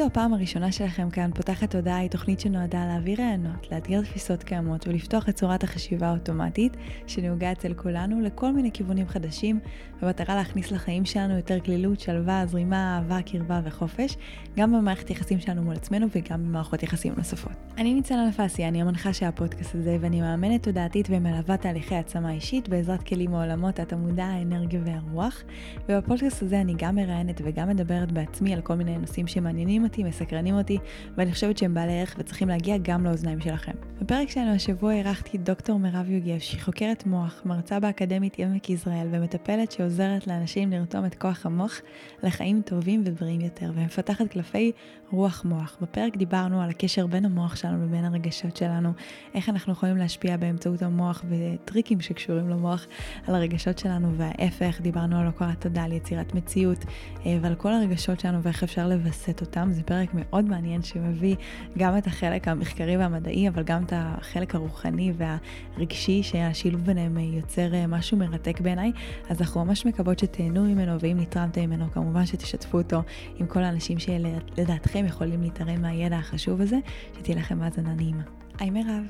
זו הפעם הראשונה שלכם כאן, פותחת תודעה היא תוכנית שנועדה להעביר רעיונות, לאתגר תפיסות קיימות ולפתוח את צורת החשיבה האוטומטית שנהוגה אצל כולנו לכל מיני כיוונים חדשים, במטרה להכניס לחיים שלנו יותר גלילות, שלווה, זרימה, אהבה, קרבה וחופש, גם במערכת יחסים שלנו מול עצמנו וגם במערכות יחסים נוספות. אני ניצן אלפסי, אני המנחה של הפודקאסט הזה ואני מאמנת תודעתית ומלווה תהליכי עצמה אישית בעזרת כלים מעולמות התמודה, האנרגיה והרוח, ובפודקאסט הזה אני גם מראיינת וגם מדברת בעצמי על כל מיני נושאים שמעניינים מעניינים אותי, מסקרנים אותי, ואני חושבת שהם בעלי ערך וצריכים להגיע גם לאוזניים שלכם. בפרק שלנו השבוע אירחתי דוקטור מירב יוגב, שהיא חוקרת מוח, מרצה באקדמית עמק יזרעאל ומטפלת שעוזרת לאנשים לרתום את כוח המוח לחיים טובים ובריאים יותר, ומפתחת קלפי רוח מוח. בפרק דיברנו על הקשר בין המוח שלנו ובין הרגשות שלנו, איך אנחנו יכולים להשפיע באמצעות המוח וטריקים שקשורים למוח על הרגשות שלנו וההפך, דיברנו על הוקרת תודה, על יצירת מציאות אה, ועל כל הרגשות שלנו ואיך אפשר לווסת אותם. זה פרק מאוד מעניין שמביא גם את החלק המחקרי והמדעי, אבל גם את החלק הרוחני והרגשי, שהשילוב ביניהם יוצר אה, משהו מרתק בעיניי. אז אנחנו ממש מקוות שתהנו ממנו, ואם נתרמתם ממנו, כמובן שתשתפו אותו עם כל האנשים שלדעתכם יכולים להתערם מהידע החשוב הזה, שתהיה לכם האזנה נעימה. היי מירב.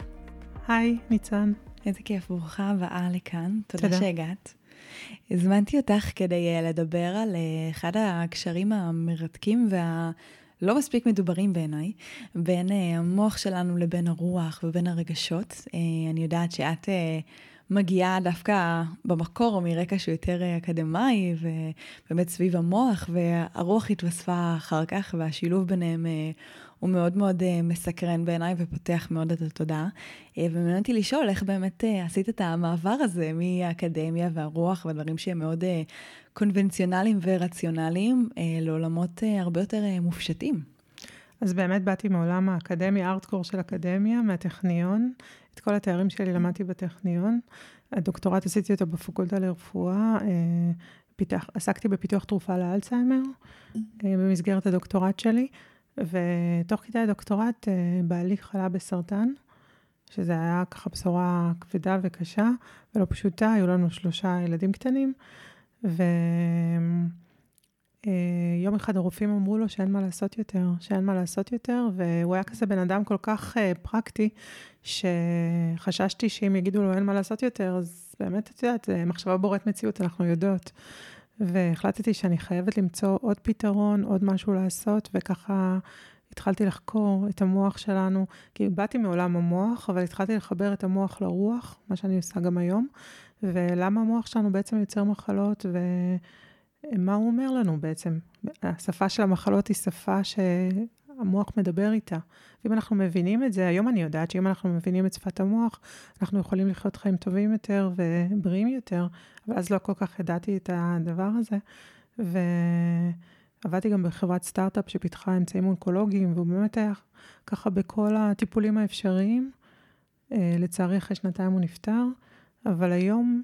היי, ניצן. איזה כיף, ברוכה הבאה לכאן. תודה, תודה. שהגעת. הזמנתי אותך כדי אה, לדבר על אה, אחד הקשרים המרתקים וה... לא מספיק מדוברים בעיניי, בין uh, המוח שלנו לבין הרוח ובין הרגשות. Uh, אני יודעת שאת uh, מגיעה דווקא במקור מרקע שהוא יותר אקדמאי, ובאמת סביב המוח, והרוח התווספה אחר כך, והשילוב ביניהם הוא מאוד מאוד uh, מסקרן בעיניי ופותח מאוד את התודעה. Uh, ומעניין אותי לשאול איך באמת uh, עשית את המעבר הזה מהאקדמיה והרוח והדברים שהם מאוד קונבנציונליים ורציונליים לעולמות הרבה יותר מופשטים. אז באמת באתי מעולם האקדמיה, ארטקור של אקדמיה, מהטכניון. את כל התארים שלי למדתי בטכניון. הדוקטורט עשיתי אותו בפקולטה לרפואה. פיתח, עסקתי בפיתוח תרופה לאלצהיימר במסגרת הדוקטורט שלי. ותוך כדי הדוקטורט אה, בעלי חלה בסרטן, שזה היה ככה בשורה כבדה וקשה ולא פשוטה, היו לנו שלושה ילדים קטנים, ויום אה, אחד הרופאים אמרו לו שאין מה לעשות יותר, שאין מה לעשות יותר, והוא היה כזה בן אדם כל כך אה, פרקטי, שחששתי שאם יגידו לו אין מה לעשות יותר, אז באמת, את יודעת, מחשבה בוראת מציאות, אנחנו יודעות. והחלטתי שאני חייבת למצוא עוד פתרון, עוד משהו לעשות, וככה התחלתי לחקור את המוח שלנו, כי באתי מעולם המוח, אבל התחלתי לחבר את המוח לרוח, מה שאני עושה גם היום, ולמה המוח שלנו בעצם יוצר מחלות, ומה הוא אומר לנו בעצם. השפה של המחלות היא שפה ש... המוח מדבר איתה. ואם אנחנו מבינים את זה, היום אני יודעת שאם אנחנו מבינים את שפת המוח, אנחנו יכולים לחיות חיים טובים יותר ובריאים יותר, אבל אז לא כל כך ידעתי את הדבר הזה. ועבדתי גם בחברת סטארט-אפ שפיתחה אמצעים אונקולוגיים, והוא באמת היה ככה בכל הטיפולים האפשריים. אה, לצערי, אחרי שנתיים הוא נפטר, אבל היום...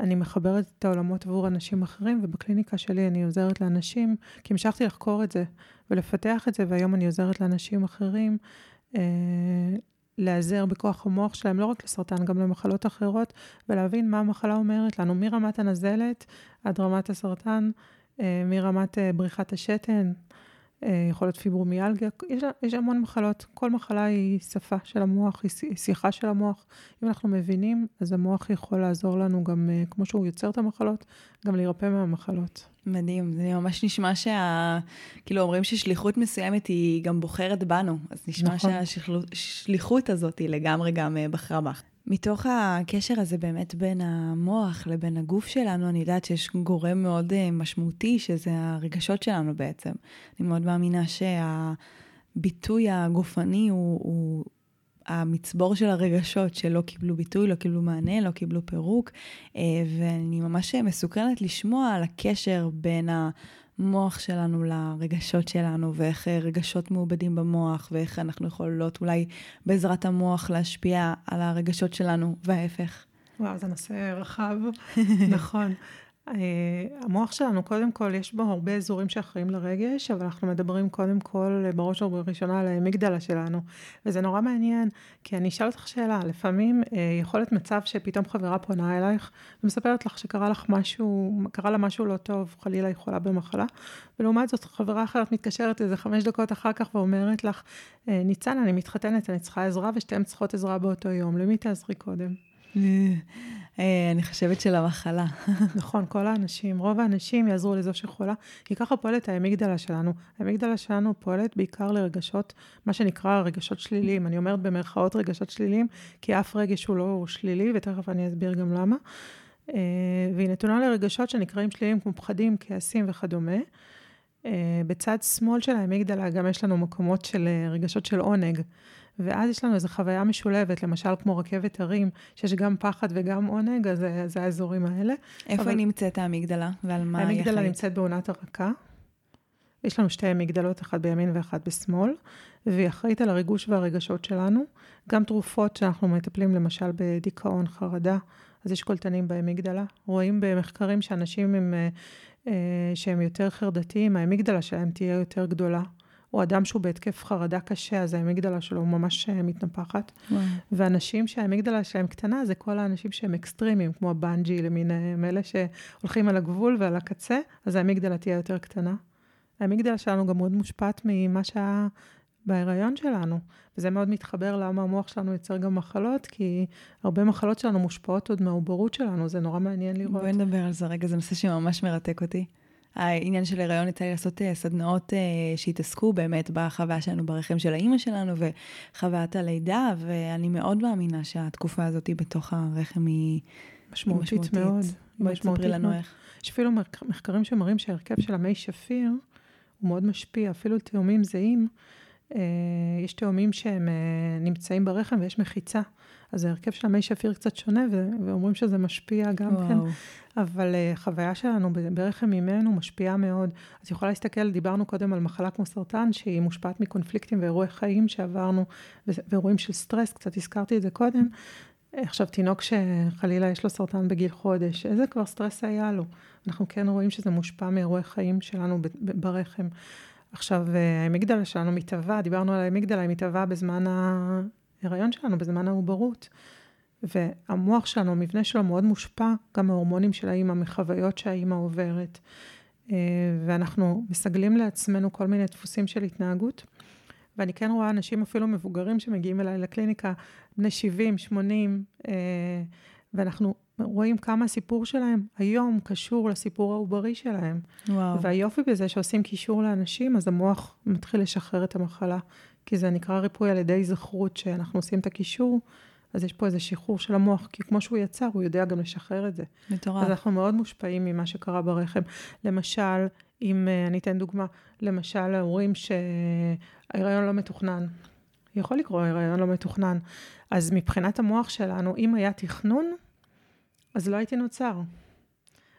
אני מחברת את העולמות עבור אנשים אחרים, ובקליניקה שלי אני עוזרת לאנשים, כי המשכתי לחקור את זה ולפתח את זה, והיום אני עוזרת לאנשים אחרים אה, להיעזר בכוח המוח שלהם, לא רק לסרטן, גם למחלות אחרות, ולהבין מה המחלה אומרת לנו, מרמת הנזלת עד רמת הסרטן, אה, מרמת אה, בריחת השתן, אה, יכול להיות פיברומיאלגיה, יש, יש המון מחלות, כל מחלה היא שפה של המוח, היא שיחה של המוח. אם אנחנו מבינים, אז המוח יכול לעזור לנו גם, אה, כמו שהוא יוצר את המחלות, גם להירפא מהמחלות. מדהים, זה ממש נשמע שה... כאילו אומרים ששליחות מסוימת היא גם בוחרת בנו, אז נשמע נכון. שהשליחות הזאת היא לגמרי גם אה, בחרה בך. מתוך הקשר הזה באמת בין המוח לבין הגוף שלנו, אני יודעת שיש גורם מאוד אה, משמעותי, שזה הרגשות שלנו בעצם. אני מאוד מאמינה שהביטוי הגופני הוא, הוא המצבור של הרגשות שלא קיבלו ביטוי, לא קיבלו מענה, לא קיבלו פירוק, אה, ואני ממש מסוקרנת לשמוע על הקשר בין המוח שלנו לרגשות שלנו, ואיך אה, רגשות מעובדים במוח, ואיך אנחנו יכולות אולי בעזרת המוח להשפיע על הרגשות שלנו, וההפך. וואו, זה נושא רחב, נכון. Uh, המוח שלנו, קודם כל, יש בו הרבה אזורים שאחראים לרגש, אבל אנחנו מדברים קודם כל, בראש ובראשונה, על האמיגדלה שלנו. וזה נורא מעניין, כי אני אשאל אותך שאלה, לפעמים uh, יכול להיות מצב שפתאום חברה פונה אלייך ומספרת לך שקרה לך משהו, קרה לה משהו לא טוב, חלילה היא חולה במחלה, ולעומת זאת חברה אחרת מתקשרת איזה חמש דקות אחר כך ואומרת לך, אה, ניצן, אני מתחתנת, אני צריכה עזרה, ושתיהן צריכות עזרה באותו יום, למי תעזרי קודם? אה, אני חושבת של המחלה. נכון, כל האנשים, רוב האנשים יעזרו לזו שחולה, כי ככה פועלת האמיגדלה שלנו. האמיגדלה שלנו פועלת בעיקר לרגשות, מה שנקרא רגשות שליליים. אני אומרת במרכאות רגשות שליליים, כי אף רגש הוא לא שלילי, ותכף אני אסביר גם למה. אה, והיא נתונה לרגשות שנקראים שליליים כמו פחדים, כעסים וכדומה. אה, בצד שמאל של האמיגדלה גם יש לנו מקומות של רגשות של עונג. ואז יש לנו איזו חוויה משולבת, למשל כמו רכבת הרים, שיש גם פחד וגם עונג, אז זה האזורים האלה. איפה אבל... נמצאת האמיגדלה ועל מה היא אחראית? האמיגדלה נמצאת בעונת הרקה. יש לנו שתי אמיגדלות, אחת בימין ואחת בשמאל, והיא אחראית על הריגוש והרגשות שלנו. גם תרופות שאנחנו מטפלים, למשל בדיכאון, חרדה, אז יש קולטנים באמיגדלה. רואים במחקרים שאנשים עם, אה, אה, שהם יותר חרדתיים, האמיגדלה שלהם תהיה יותר גדולה. או אדם שהוא בהתקף חרדה קשה, אז האמיגדלה שלו ממש אה, מתנפחת. וואו. ואנשים שהאמיגדלה שלהם קטנה, זה כל האנשים שהם אקסטרימיים, כמו הבנג'י למיניהם, אלה שהולכים על הגבול ועל הקצה, אז האמיגדלה תהיה יותר קטנה. האמיגדלה שלנו גם מאוד מושפעת ממה שהיה בהיריון שלנו, וזה מאוד מתחבר למה המוח שלנו יוצר גם מחלות, כי הרבה מחלות שלנו מושפעות עוד מהעוברות שלנו, זה נורא מעניין לראות. בואי נדבר על זה רגע, זה נושא שממש מרתק אותי. העניין של הריון יצא לי לעשות אה, סדנאות אה, שהתעסקו באמת בחוויה שלנו ברחם של האימא שלנו וחוויית הלידה, ואני מאוד מאמינה שהתקופה הזאת בתוך הרחם היא משמעותית, משמעותית מאוד. בואי תספרי לנו איך. יש אפילו מחקרים שמראים שההרכב של המי שפיר הוא מאוד משפיע, אפילו תאומים זהים. אה, יש תאומים שהם נמצאים ברחם ויש מחיצה. אז ההרכב של המי שפיר קצת שונה, ואומרים שזה משפיע גם. וואו. כן. אבל uh, חוויה שלנו ברחם ממנו משפיעה מאוד. אז יכולה להסתכל, דיברנו קודם על מחלה כמו סרטן, שהיא מושפעת מקונפליקטים ואירועי חיים שעברנו, ואירועים של סטרס, קצת הזכרתי את זה קודם. עכשיו, תינוק שחלילה יש לו סרטן בגיל חודש, איזה כבר סטרס היה לו? אנחנו כן רואים שזה מושפע מאירועי חיים שלנו ברחם. עכשיו, אה, האמיגדלה שלנו מתהווה, דיברנו על האמיגדלה, היא מתהווה בזמן ההיריון שלנו, בזמן העוברות. והמוח שלנו, המבנה שלו מאוד מושפע גם מההורמונים של האימא, מחוויות שהאימא עוברת. אה, ואנחנו מסגלים לעצמנו כל מיני דפוסים של התנהגות. ואני כן רואה אנשים אפילו מבוגרים שמגיעים אליי לקליניקה, בני 70, 80, אה, ואנחנו רואים כמה הסיפור שלהם היום קשור לסיפור העוברי שלהם. וואו. והיופי בזה שעושים קישור לאנשים, אז המוח מתחיל לשחרר את המחלה. כי זה נקרא ריפוי על ידי היזכרות, שאנחנו עושים את הקישור, אז יש פה איזה שחרור של המוח, כי כמו שהוא יצר, הוא יודע גם לשחרר את זה. מטורף. אז אנחנו מאוד מושפעים ממה שקרה ברחם. למשל, אם, אה, אני אתן דוגמה, למשל, ההורים שההיריון לא מתוכנן. יכול לקרוא הריון לא מתוכנן. אז מבחינת המוח שלנו, אם היה תכנון, אז לא הייתי נוצר.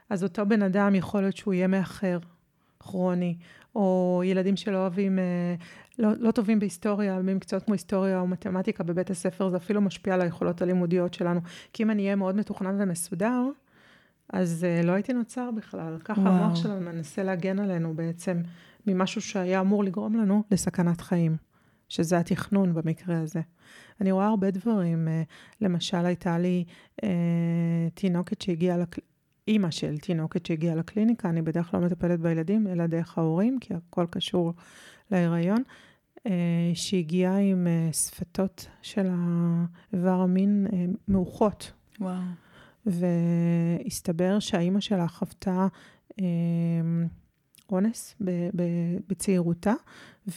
אז אותו בן אדם יכול להיות שהוא יהיה מאחר, כרוני, או ילדים שלא אוהבים, אה, לא, לא טובים בהיסטוריה, במקצועות כמו היסטוריה או מתמטיקה בבית הספר, זה אפילו משפיע על היכולות הלימודיות שלנו. כי אם אני אהיה מאוד מתוכנן ומסודר, אז uh, לא הייתי נוצר בכלל. ככה וואו. המוח שלנו מנסה להגן עלינו בעצם ממשהו שהיה אמור לגרום לנו לסכנת חיים, שזה התכנון במקרה הזה. אני רואה הרבה דברים, uh, למשל הייתה לי uh, תינוקת שהגיעה, לק... אימא של תינוקת שהגיעה לקליניקה, אני בדרך כלל לא מטפלת בילדים, אלא דרך ההורים, כי הכל קשור להיריון, אה, שהגיעה עם אה, שפתות של האיבר המין אה, מעוכות. וואו. והסתבר שהאימא שלה חוותה אונס בצעירותה,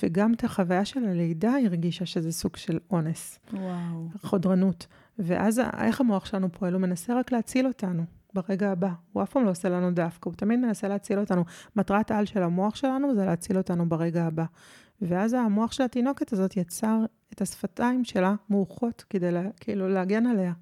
וגם את החוויה של הלידה הרגישה שזה סוג של אונס. וואו. חודרנות. ואז איך המוח שלנו פועל? הוא מנסה רק להציל אותנו. ברגע הבא. הוא אף פעם לא עושה לנו דווקא, הוא תמיד מנסה להציל אותנו. מטרת העל של המוח שלנו זה להציל אותנו ברגע הבא. ואז המוח של התינוקת הזאת יצר את השפתיים שלה מאוחות כדי לה, כאילו להגן עליה.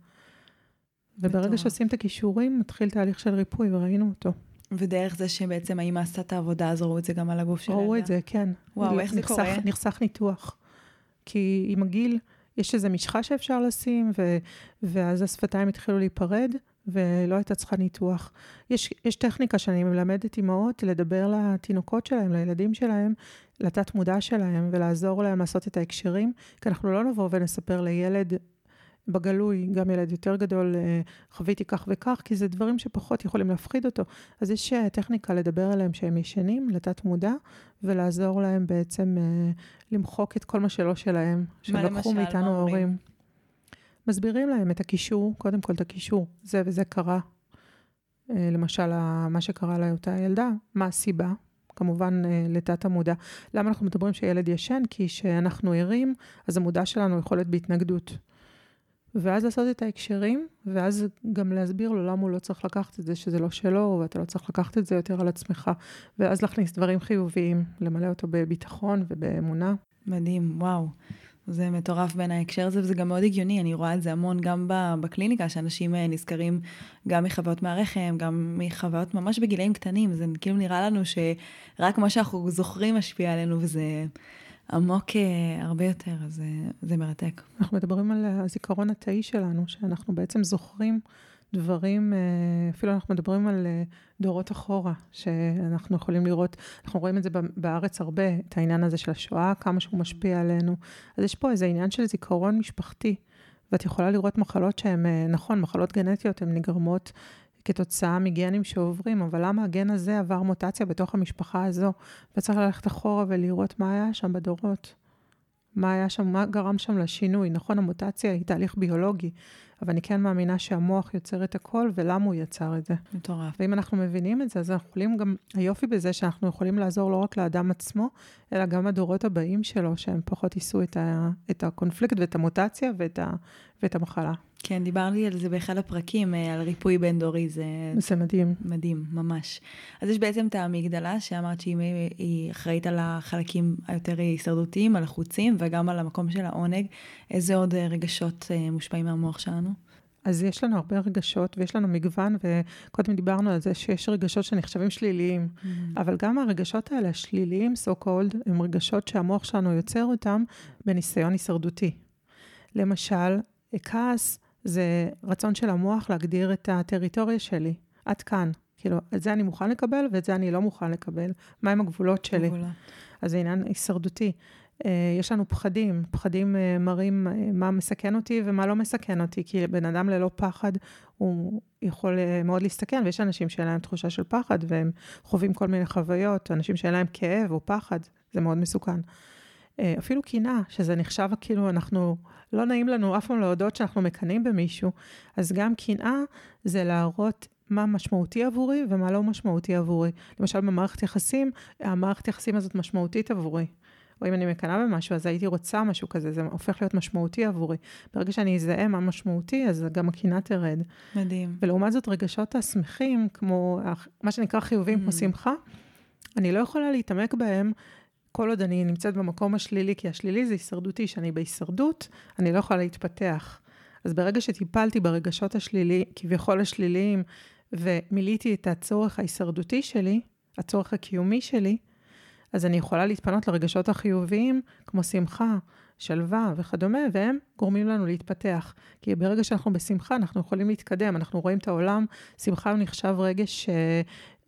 וברגע שעושים את הכישורים, מתחיל תהליך של ריפוי, וראינו אותו. ודרך זה שבעצם האמא עשתה את העבודה, אז ראו את זה גם על הגוף של ראו את זה, כן. וואו, איך זה נחסך, קורה? נחסך ניתוח. כי עם הגיל, יש איזו משחה שאפשר לשים, ו, ואז השפתיים התחילו להיפרד, ולא הייתה צריכה ניתוח. יש, יש טכניקה שאני מלמדת אימהות לדבר לתינוקות שלהם, לילדים שלהם, לתת מודע שלהם, ולעזור להם לעשות את ההקשרים, כי אנחנו לא נבוא ונספר לילד בגלוי, גם ילד יותר גדול, אה, חוויתי כך וכך, כי זה דברים שפחות יכולים להפחיד אותו. אז יש אה, טכניקה לדבר עליהם שהם ישנים, לתת מודע, ולעזור להם בעצם אה, למחוק את כל מה שלא שלהם, שלקחו מאיתנו ההורים. מסבירים להם את הקישור, קודם כל את הקישור, זה וזה קרה. למשל, מה שקרה לאותה ילדה, מה הסיבה? כמובן לתת המודע. למה אנחנו מדברים שילד ישן? כי כשאנחנו ערים, אז המודע שלנו יכול להיות בהתנגדות. ואז לעשות את ההקשרים, ואז גם להסביר לו למה הוא לא צריך לקחת את זה, שזה לא שלו, ואתה לא צריך לקחת את זה יותר על עצמך, ואז להכניס דברים חיוביים, למלא אותו בביטחון ובאמונה. מדהים, וואו. זה מטורף בין ההקשר הזה, וזה גם מאוד הגיוני, אני רואה את זה המון גם בקליניקה, שאנשים אה, נזכרים גם מחוויות מהרחם, גם מחוויות ממש בגילאים קטנים, זה כאילו נראה לנו שרק מה שאנחנו זוכרים משפיע עלינו, וזה עמוק אה, הרבה יותר, אז אה, זה מרתק. אנחנו מדברים על הזיכרון התאי שלנו, שאנחנו בעצם זוכרים דברים, אה, אפילו אנחנו מדברים על דורות אחורה, שאנחנו יכולים לראות, אנחנו רואים את זה בארץ הרבה, את העניין הזה של השואה, כמה שהוא משפיע עלינו. אז יש פה איזה עניין של זיכרון משפחתי, ואת יכולה לראות מחלות שהן, נכון, מחלות גנטיות, הן נגרמות כתוצאה מגנים שעוברים, אבל למה הגן הזה עבר מוטציה בתוך המשפחה הזו? וצריך ללכת אחורה ולראות מה היה שם בדורות. מה היה שם, מה גרם שם לשינוי. נכון, המוטציה היא תהליך ביולוגי, אבל אני כן מאמינה שהמוח יוצר את הכל, ולמה הוא יצר את זה. מטורף. ואם אנחנו מבינים את זה, אז אנחנו יכולים גם, היופי בזה שאנחנו יכולים לעזור לא רק לאדם עצמו, אלא גם לדורות הבאים שלו, שהם פחות יישאו את, ה, את הקונפליקט ואת המוטציה ואת, ה, ואת המחלה. כן, דיברתי על זה באחד הפרקים, אה, על ריפוי בין-דורי, זה... זה מדהים. מדהים, ממש. אז יש בעצם את המגדלה, שאמרת שהיא אחראית על החלקים היותר הישרדותיים, על החוצים, וגם על המקום של העונג. איזה עוד אה, רגשות אה, מושפעים מהמוח שלנו? אז יש לנו הרבה רגשות ויש לנו מגוון, וקודם דיברנו על זה שיש רגשות שנחשבים שליליים, mm-hmm. אבל גם הרגשות האלה, השליליים, so called, הם רגשות שהמוח שלנו יוצר אותם בניסיון הישרדותי. למשל, כעס זה רצון של המוח להגדיר את הטריטוריה שלי, עד כאן. כאילו, את זה אני מוכן לקבל ואת זה אני לא מוכן לקבל. מהם הגבולות שלי? גבולות. אז זה עניין הישרדותי. אה, יש לנו פחדים, פחדים אה, מראים אה, מה מסכן אותי ומה לא מסכן אותי, כי בן אדם ללא פחד, הוא יכול מאוד להסתכן, ויש אנשים שאין להם תחושה של פחד, והם חווים כל מיני חוויות, אנשים שאין להם כאב או פחד, זה מאוד מסוכן. אפילו קנאה, שזה נחשב כאילו אנחנו, לא נעים לנו אף פעם להודות שאנחנו מקנאים במישהו, אז גם קנאה זה להראות מה משמעותי עבורי ומה לא משמעותי עבורי. למשל, במערכת יחסים, המערכת יחסים הזאת משמעותית עבורי. או אם אני מקנאה במשהו, אז הייתי רוצה משהו כזה, זה הופך להיות משמעותי עבורי. ברגע שאני אזהה מה משמעותי, אז גם הקנאה תרד. מדהים. ולעומת זאת, רגשות השמחים, כמו מה שנקרא חיובים, mm. כמו שמחה, אני לא יכולה להתעמק בהם כל עוד אני נמצאת במקום השלילי, כי השלילי זה הישרדותי, שאני בהישרדות, אני לא יכולה להתפתח. אז ברגע שטיפלתי ברגשות השלילי, כביכול השליליים, ומילאתי את הצורך ההישרדותי שלי, הצורך הקיומי שלי, אז אני יכולה להתפנות לרגשות החיוביים, כמו שמחה, שלווה וכדומה, והם גורמים לנו להתפתח. כי ברגע שאנחנו בשמחה, אנחנו יכולים להתקדם, אנחנו רואים את העולם, שמחה נחשב רגש אה,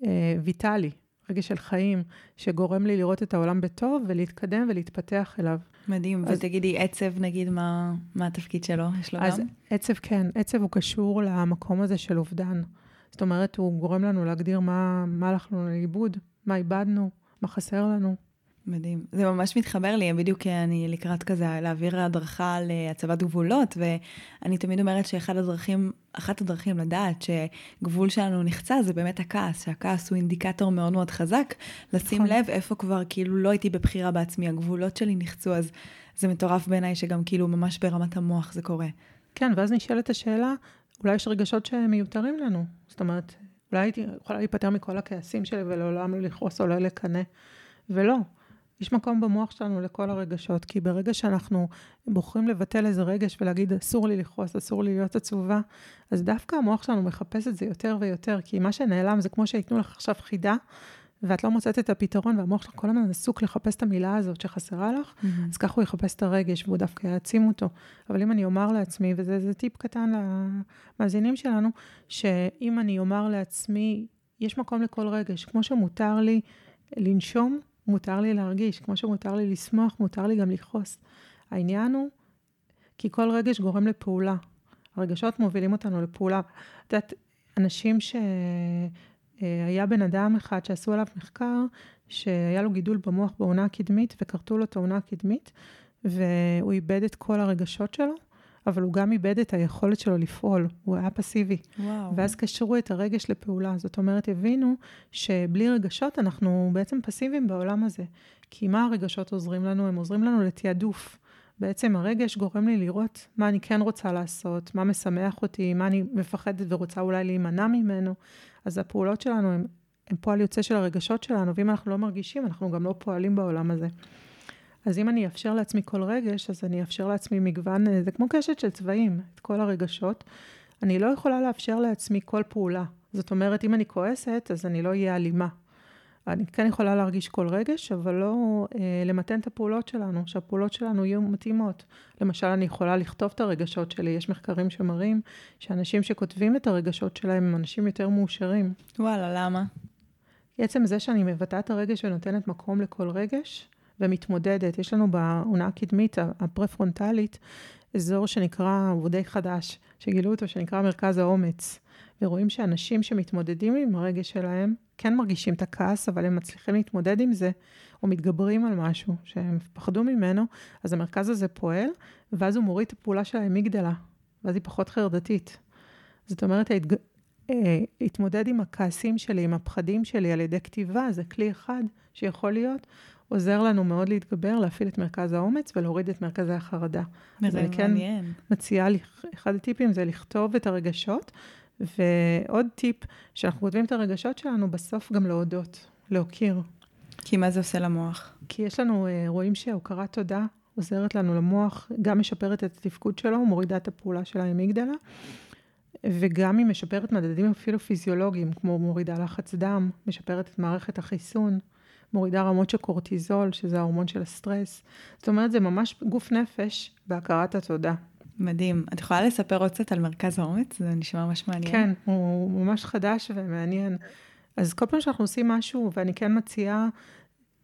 אה, ויטלי, רגש של חיים, שגורם לי לראות את העולם בטוב ולהתקדם ולהתפתח אליו. מדהים, אז... ותגידי, עצב נגיד, מה, מה התפקיד שלו? יש לו אז גם? אז עצב כן, עצב הוא קשור למקום הזה של אובדן. זאת אומרת, הוא גורם לנו להגדיר מה, מה הלכנו לאיבוד, מה איבדנו, מה חסר לנו. מדהים. זה ממש מתחבר לי, בדיוק אני לקראת כזה להעביר הדרכה להצבת גבולות, ואני תמיד אומרת שאחת הדרכים, אחת הדרכים לדעת שגבול שלנו נחצה זה באמת הכעס, שהכעס הוא אינדיקטור מאוד מאוד חזק, לשים נכון. לב איפה כבר כאילו לא הייתי בבחירה בעצמי, הגבולות שלי נחצו, אז זה מטורף בעיניי שגם כאילו ממש ברמת המוח זה קורה. כן, ואז נשאלת השאלה, אולי יש רגשות שמיותרים לנו, זאת אומרת, אולי הייתי יכולה להיפטר מכל הכעסים שלי ולעולם לא לכעוס או לא לקנא, ולא. יש מקום במוח שלנו לכל הרגשות, כי ברגע שאנחנו בוחרים לבטל איזה רגש ולהגיד, אסור לי לכעוס, אסור לי להיות עצובה, אז דווקא המוח שלנו מחפש את זה יותר ויותר, כי מה שנעלם זה כמו שייתנו לך עכשיו חידה, ואת לא מוצאת את הפתרון, והמוח שלך כל הזמן עסוק לחפש את המילה הזאת שחסרה לך, mm-hmm. אז ככה הוא יחפש את הרגש, והוא דווקא יעצים אותו. אבל אם אני אומר לעצמי, וזה טיפ קטן למאזינים שלנו, שאם אני אומר לעצמי, יש מקום לכל רגש, כמו שמותר לי לנשום, מותר לי להרגיש, כמו שמותר לי לשמוח, מותר לי גם לכעוס. העניין הוא, כי כל רגש גורם לפעולה. הרגשות מובילים אותנו לפעולה. את יודעת, אנשים ש... אה, בן אדם אחד שעשו עליו מחקר, שהיה לו גידול במוח בעונה הקדמית, וכרתו לו את העונה הקדמית, והוא איבד את כל הרגשות שלו, אבל הוא גם איבד את היכולת שלו לפעול, הוא היה פסיבי. וואו. ואז קשרו את הרגש לפעולה. זאת אומרת, הבינו שבלי רגשות אנחנו בעצם פסיביים בעולם הזה. כי מה הרגשות עוזרים לנו? הם עוזרים לנו לתעדוף. בעצם הרגש גורם לי לראות מה אני כן רוצה לעשות, מה משמח אותי, מה אני מפחדת ורוצה אולי להימנע ממנו. אז הפעולות שלנו הן, הן פועל יוצא של הרגשות שלנו, ואם אנחנו לא מרגישים, אנחנו גם לא פועלים בעולם הזה. אז אם אני אאפשר לעצמי כל רגש, אז אני אאפשר לעצמי מגוון, זה כמו קשת של צבעים, את כל הרגשות. אני לא יכולה לאפשר לעצמי כל פעולה. זאת אומרת, אם אני כועסת, אז אני לא אהיה אלימה. אני כן יכולה להרגיש כל רגש, אבל לא אה, למתן את הפעולות שלנו, שהפעולות שלנו יהיו מתאימות. למשל, אני יכולה לכתוב את הרגשות שלי, יש מחקרים שמראים שאנשים שכותבים את הרגשות שלהם הם אנשים יותר מאושרים. וואלה, למה? עצם זה שאני מבטאה את הרגש ונותנת מקום לכל רגש, ומתמודדת, יש לנו בעונה הקדמית, הפרפרונטלית, אזור שנקרא, הוא די חדש, שגילו אותו, שנקרא מרכז האומץ. ורואים שאנשים שמתמודדים עם הרגש שלהם, כן מרגישים את הכעס, אבל הם מצליחים להתמודד עם זה, או מתגברים על משהו שהם פחדו ממנו, אז המרכז הזה פועל, ואז הוא מוריד את הפעולה של האמיגדלה, ואז היא פחות חרדתית. זאת אומרת, ההתג... אה, להתמודד עם הכעסים שלי, עם הפחדים שלי על ידי כתיבה, זה כלי אחד שיכול להיות, עוזר לנו מאוד להתגבר, להפעיל את מרכז האומץ ולהוריד את מרכזי החרדה. אז אני כן מציעה, אחד הטיפים זה לכתוב את הרגשות, ועוד טיפ, שאנחנו כותבים את הרגשות שלנו, בסוף גם להודות, להוקיר. כי מה זה עושה למוח? כי יש לנו, אה, רואים שהוקרת תודה עוזרת לנו למוח, גם משפרת את התפקוד שלו, מורידה את הפעולה של האמיגדלה, וגם היא משפרת מדדים אפילו פיזיולוגיים, כמו מורידה לחץ דם, משפרת את מערכת החיסון, מורידה רמות של קורטיזול, שזה ההורמון של הסטרס. זאת אומרת, זה ממש גוף נפש בהכרת התודה. מדהים. את יכולה לספר עוד קצת על מרכז האומץ? זה נשמע ממש מעניין. כן, הוא ממש חדש ומעניין. אז כל פעם שאנחנו עושים משהו, ואני כן מציעה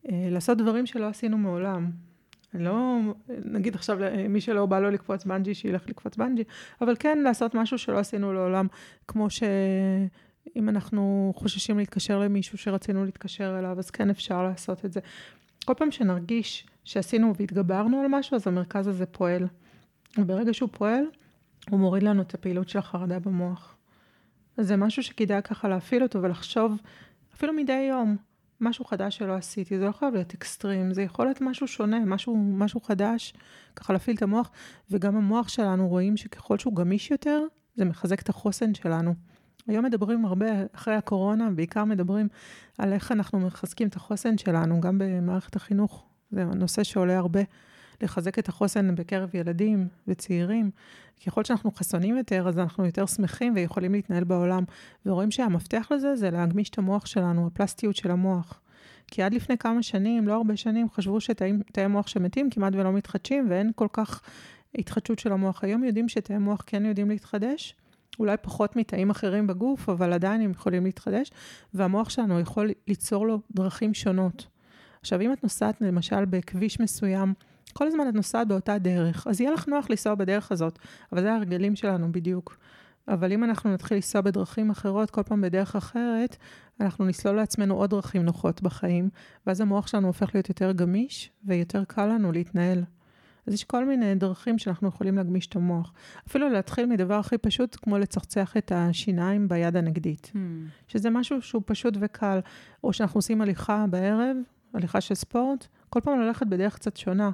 אה, לעשות דברים שלא עשינו מעולם. לא, נגיד עכשיו, מי שלא בא לו לקפוץ בנג'י, שילך לקפוץ בנג'י, אבל כן לעשות משהו שלא עשינו לעולם, כמו שאם אנחנו חוששים להתקשר למישהו שרצינו להתקשר אליו, אז כן אפשר לעשות את זה. כל פעם שנרגיש שעשינו והתגברנו על משהו, אז המרכז הזה פועל. וברגע שהוא פועל, הוא מוריד לנו את הפעילות של החרדה במוח. אז זה משהו שכדאי ככה להפעיל אותו ולחשוב, אפילו מדי יום, משהו חדש שלא עשיתי. זה לא חייב להיות אקסטרים, זה יכול להיות משהו שונה, משהו, משהו חדש, ככה להפעיל את המוח. וגם המוח שלנו רואים שככל שהוא גמיש יותר, זה מחזק את החוסן שלנו. היום מדברים הרבה, אחרי הקורונה, בעיקר מדברים על איך אנחנו מחזקים את החוסן שלנו, גם במערכת החינוך. זה נושא שעולה הרבה. לחזק את החוסן בקרב ילדים וצעירים. ככל שאנחנו חסונים יותר, אז אנחנו יותר שמחים ויכולים להתנהל בעולם. ורואים שהמפתח לזה זה להגמיש את המוח שלנו, הפלסטיות של המוח. כי עד לפני כמה שנים, לא הרבה שנים, חשבו שתאי מוח שמתים כמעט ולא מתחדשים, ואין כל כך התחדשות של המוח. היום יודעים שתאי מוח כן יודעים להתחדש, אולי פחות מתאים אחרים בגוף, אבל עדיין הם יכולים להתחדש, והמוח שלנו יכול ליצור לו דרכים שונות. עכשיו, אם את נוסעת למשל בכביש מסוים, כל הזמן את נוסעת באותה דרך, אז יהיה לך נוח לנסוע בדרך הזאת, אבל זה ההרגלים שלנו בדיוק. אבל אם אנחנו נתחיל לנסוע בדרכים אחרות, כל פעם בדרך אחרת, אנחנו נסלול לעצמנו עוד דרכים נוחות בחיים, ואז המוח שלנו הופך להיות יותר גמיש, ויותר קל לנו להתנהל. אז יש כל מיני דרכים שאנחנו יכולים להגמיש את המוח. אפילו להתחיל מדבר הכי פשוט, כמו לצחצח את השיניים ביד הנגדית. Hmm. שזה משהו שהוא פשוט וקל. או שאנחנו עושים הליכה בערב, הליכה של ספורט, כל פעם ללכת בדרך קצת שונה.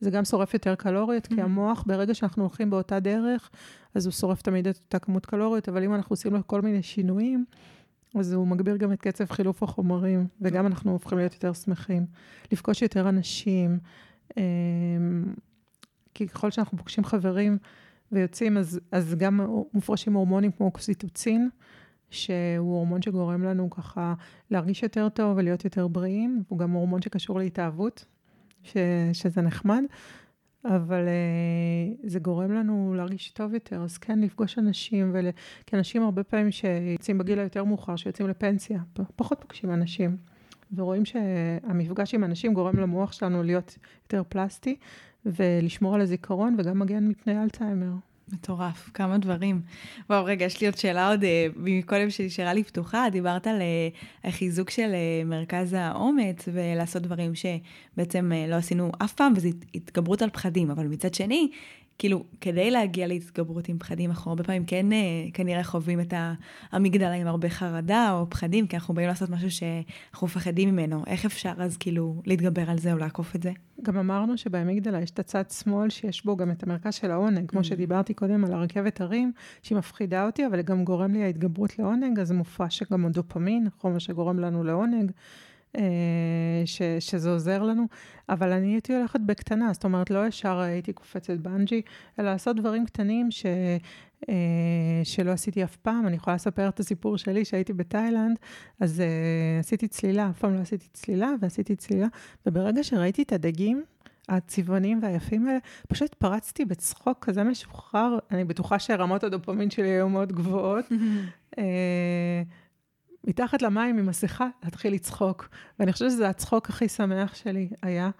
זה גם שורף יותר קלוריות, כי mm-hmm. המוח, ברגע שאנחנו הולכים באותה דרך, אז הוא שורף תמיד את אותה כמות קלוריות, אבל אם אנחנו עושים לו כל מיני שינויים, אז הוא מגביר גם את קצב חילוף החומרים, וגם אנחנו הופכים להיות יותר שמחים. לפגוש יותר אנשים, כי ככל שאנחנו פוגשים חברים ויוצאים, אז, אז גם מופרשים הורמונים כמו אוקסיטוצין, שהוא הורמון שגורם לנו ככה להרגיש יותר טוב ולהיות יותר בריאים, הוא גם הורמון שקשור להתאהבות, ש, שזה נחמד, אבל uh, זה גורם לנו להרגיש טוב יותר, אז כן, לפגוש אנשים, ול... כי אנשים הרבה פעמים שיוצאים בגיל היותר מאוחר, שיוצאים לפנסיה, פחות פוגשים אנשים, ורואים שהמפגש עם אנשים גורם למוח שלנו להיות יותר פלסטי, ולשמור על הזיכרון, וגם מגן מפני אלצהיימר. מטורף, כמה דברים. וואו, רגע, יש לי עוד שאלה עוד אה, מקודם שנשארה לי פתוחה. דיברת על אה, החיזוק של אה, מרכז האומץ ולעשות דברים שבעצם לא עשינו אף פעם, וזו התגברות על פחדים. אבל מצד שני, כאילו, כדי להגיע להתגברות עם פחדים, אנחנו הרבה פעמים כן כנראה חווים את המגדלה עם הרבה חרדה או פחדים, כי אנחנו באים לעשות משהו שאנחנו מפחדים ממנו. איך אפשר אז כאילו להתגבר על זה או לעקוף את זה? גם אמרנו שבאמיגדלה יש את הצד שמאל שיש בו גם את המרכז של העונג, כמו mm. שדיברתי קודם על הרכבת הרים, שהיא מפחידה אותי, אבל גם גורם לי ההתגברות לעונג, אז מופרש שגם הדופמין, חומר שגורם לנו לעונג. אה, ש, שזה עוזר לנו, אבל אני הייתי הולכת בקטנה, זאת אומרת, לא ישר הייתי קופצת בנג'י, אלא לעשות דברים קטנים ש, אה, שלא עשיתי אף פעם. אני יכולה לספר את הסיפור שלי, שהייתי בתאילנד, אז uh, עשיתי צלילה, אף פעם לא עשיתי צלילה, ועשיתי צלילה, וברגע שראיתי את הדגים, הצבעוניים והיפים האלה, פשוט פרצתי בצחוק כזה משוחרר, אני בטוחה שרמות הדופמין שלי היו מאוד גבוהות. מתחת למים עם מסכה, להתחיל לצחוק. ואני חושבת שזה הצחוק הכי שמח שלי היה.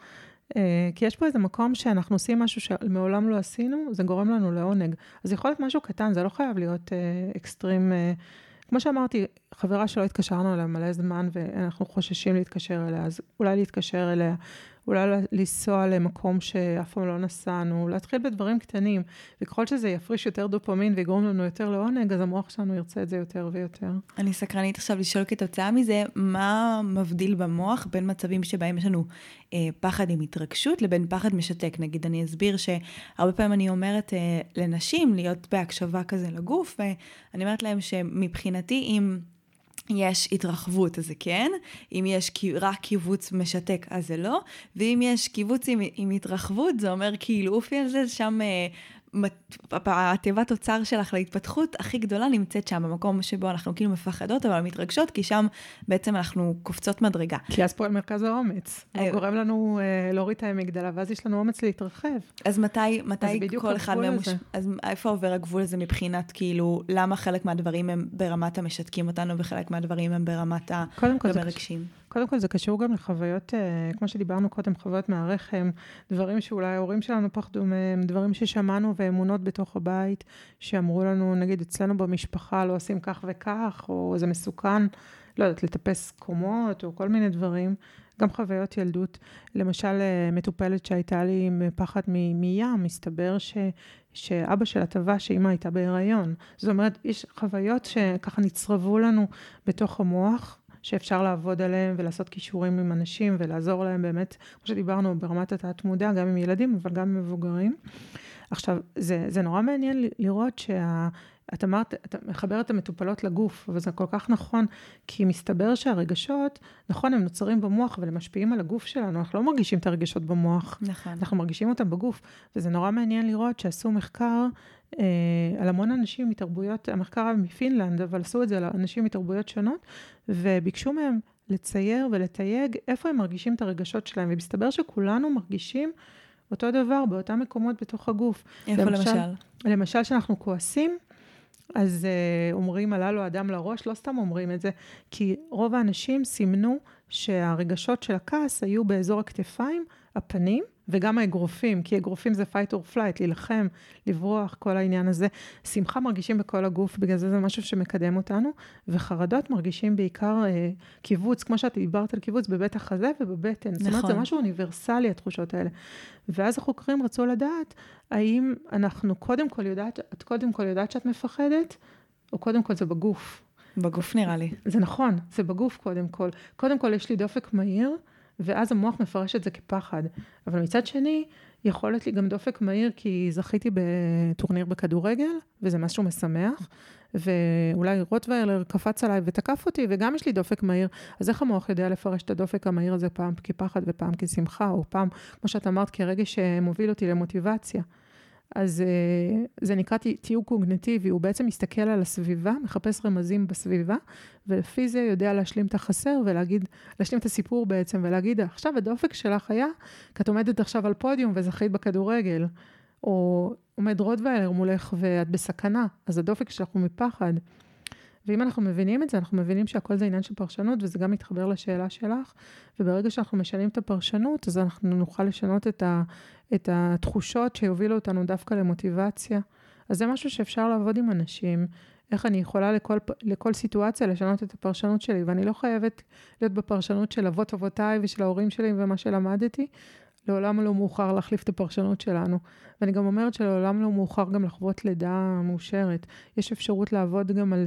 Uh, כי יש פה איזה מקום שאנחנו עושים משהו שמעולם לא עשינו, זה גורם לנו לעונג. אז יכול להיות משהו קטן, זה לא חייב להיות uh, אקסטרים. Uh, כמו שאמרתי, חברה שלא התקשרנו אליה מלא זמן ואנחנו חוששים להתקשר אליה, אז אולי להתקשר אליה. אולי לנסוע למקום שאף פעם לא נסענו, להתחיל בדברים קטנים, וככל שזה יפריש יותר דופמין ויגרום לנו יותר לעונג, אז המוח שלנו ירצה את זה יותר ויותר. אני סקרנית עכשיו לשאול כתוצאה מזה, מה מבדיל במוח בין מצבים שבהם יש לנו אה, פחד עם התרגשות לבין פחד משתק? נגיד, אני אסביר שהרבה פעמים אני אומרת אה, לנשים להיות בהקשבה כזה לגוף, ואני אומרת להם שמבחינתי, אם... יש התרחבות, אז זה כן, אם יש רק קיבוץ משתק, אז זה לא, ואם יש קיבוץ עם, עם התרחבות, זה אומר כאילו עופי על זה, שם אה, התיבת אוצר שלך להתפתחות הכי גדולה נמצאת שם, במקום שבו אנחנו כאילו מפחדות, אבל מתרגשות, כי שם בעצם אנחנו קופצות מדרגה. כי אז פועל מרכז האומץ. הוא אה, גורם לנו אה, להוריד את המגדלה, ואז יש לנו אומץ להתרחב. אז מתי, מתי אז כל אחד מהם... אז איפה עובר הגבול הזה מבחינת, כאילו, למה חלק מהדברים הם ברמת המשתקים אותנו, וחלק מהדברים הם ברמת המרגשים? קודם כל זה קשור גם לחוויות, אה, כמו שדיברנו קודם, חוויות מהרחם, דברים שאולי ההורים שלנו פחדו מהם, דברים ששמענו ואמונות בתוך הבית, שאמרו לנו, נגיד אצלנו במשפחה לא עושים כך וכך, או זה מסוכן, לא יודעת, לטפס קומות, או כל מיני דברים. גם חוויות ילדות. למשל, אה, מטופלת שהייתה לי עם פחד מים, מסתבר ש, שאבא שלה טבע שאימא הייתה בהיריון. זאת אומרת, יש חוויות שככה נצרבו לנו בתוך המוח, שאפשר לעבוד עליהם ולעשות כישורים עם אנשים ולעזור להם באמת, כמו שדיברנו, ברמת התת-מודע, גם עם ילדים, אבל גם עם מבוגרים. עכשיו, זה, זה נורא מעניין לראות שה... את אמרת, את מחברת את המטופלות לגוף, וזה כל כך נכון, כי מסתבר שהרגשות, נכון, הם נוצרים במוח, אבל הם משפיעים על הגוף שלנו, אנחנו לא מרגישים את הרגשות במוח. נכון. אנחנו מרגישים אותם בגוף, וזה נורא מעניין לראות שעשו מחקר אה, על המון אנשים מתרבויות, המחקר היה מפינלנד, אבל עשו את זה על אנשים מתרבויות שונות, וביקשו מהם לצייר ולתייג איפה הם מרגישים את הרגשות שלהם, ומסתבר שכולנו מרגישים אותו דבר באותם מקומות בתוך הגוף. איפה למשל? למשל, למשל שאנחנו כועסים, אז uh, אומרים עלה לו אדם לראש, לא סתם אומרים את זה, כי רוב האנשים סימנו שהרגשות של הכעס היו באזור הכתפיים, הפנים, וגם האגרופים, כי אגרופים זה fight or flight, להילחם, לברוח, כל העניין הזה. שמחה מרגישים בכל הגוף, בגלל זה זה משהו שמקדם אותנו, וחרדות מרגישים בעיקר אה, קיבוץ, כמו שאת דיברת על קיבוץ, בבית החזה ובבטן. נכון. זאת אומרת, זה נכון. משהו אוניברסלי, התחושות האלה. ואז החוקרים רצו לדעת, האם אנחנו קודם כל יודעת, את קודם כל יודעת שאת מפחדת, או קודם כל זה בגוף. בגוף נראה לי. זה נכון, זה בגוף קודם כל. קודם כל יש לי דופק מהיר, ואז המוח מפרש את זה כפחד. אבל מצד שני, יכול להיות לי גם דופק מהיר, כי זכיתי בטורניר בכדורגל, וזה משהו משמח, ואולי רוטוויילר קפץ עליי ותקף אותי, וגם יש לי דופק מהיר, אז איך המוח יודע לפרש את הדופק המהיר הזה פעם כפחד ופעם כשמחה, או פעם, כמו שאת אמרת, כרגע שמוביל אותי למוטיבציה. אז אה, זה נקרא תיוג קוגנטיבי, הוא בעצם מסתכל על הסביבה, מחפש רמזים בסביבה, ולפי זה יודע להשלים את החסר ולהגיד, להשלים את הסיפור בעצם, ולהגיד, עכשיו הדופק שלך היה, כי את עומדת עכשיו על פודיום וזכית בכדורגל, או עומד רוטוויילר מולך ואת בסכנה, אז הדופק שלך הוא מפחד. ואם אנחנו מבינים את זה, אנחנו מבינים שהכל זה עניין של פרשנות, וזה גם מתחבר לשאלה שלך, וברגע שאנחנו משנים את הפרשנות, אז אנחנו נוכל לשנות את, ה, את התחושות שיובילו אותנו דווקא למוטיבציה. אז זה משהו שאפשר לעבוד עם אנשים, איך אני יכולה לכל, לכל סיטואציה לשנות את הפרשנות שלי, ואני לא חייבת להיות בפרשנות של אבות אבותיי ושל ההורים שלי ומה שלמדתי, לעולם לא מאוחר להחליף את הפרשנות שלנו. ואני גם אומרת שלעולם לא מאוחר גם לחוות לידה מאושרת. יש אפשרות לעבוד גם על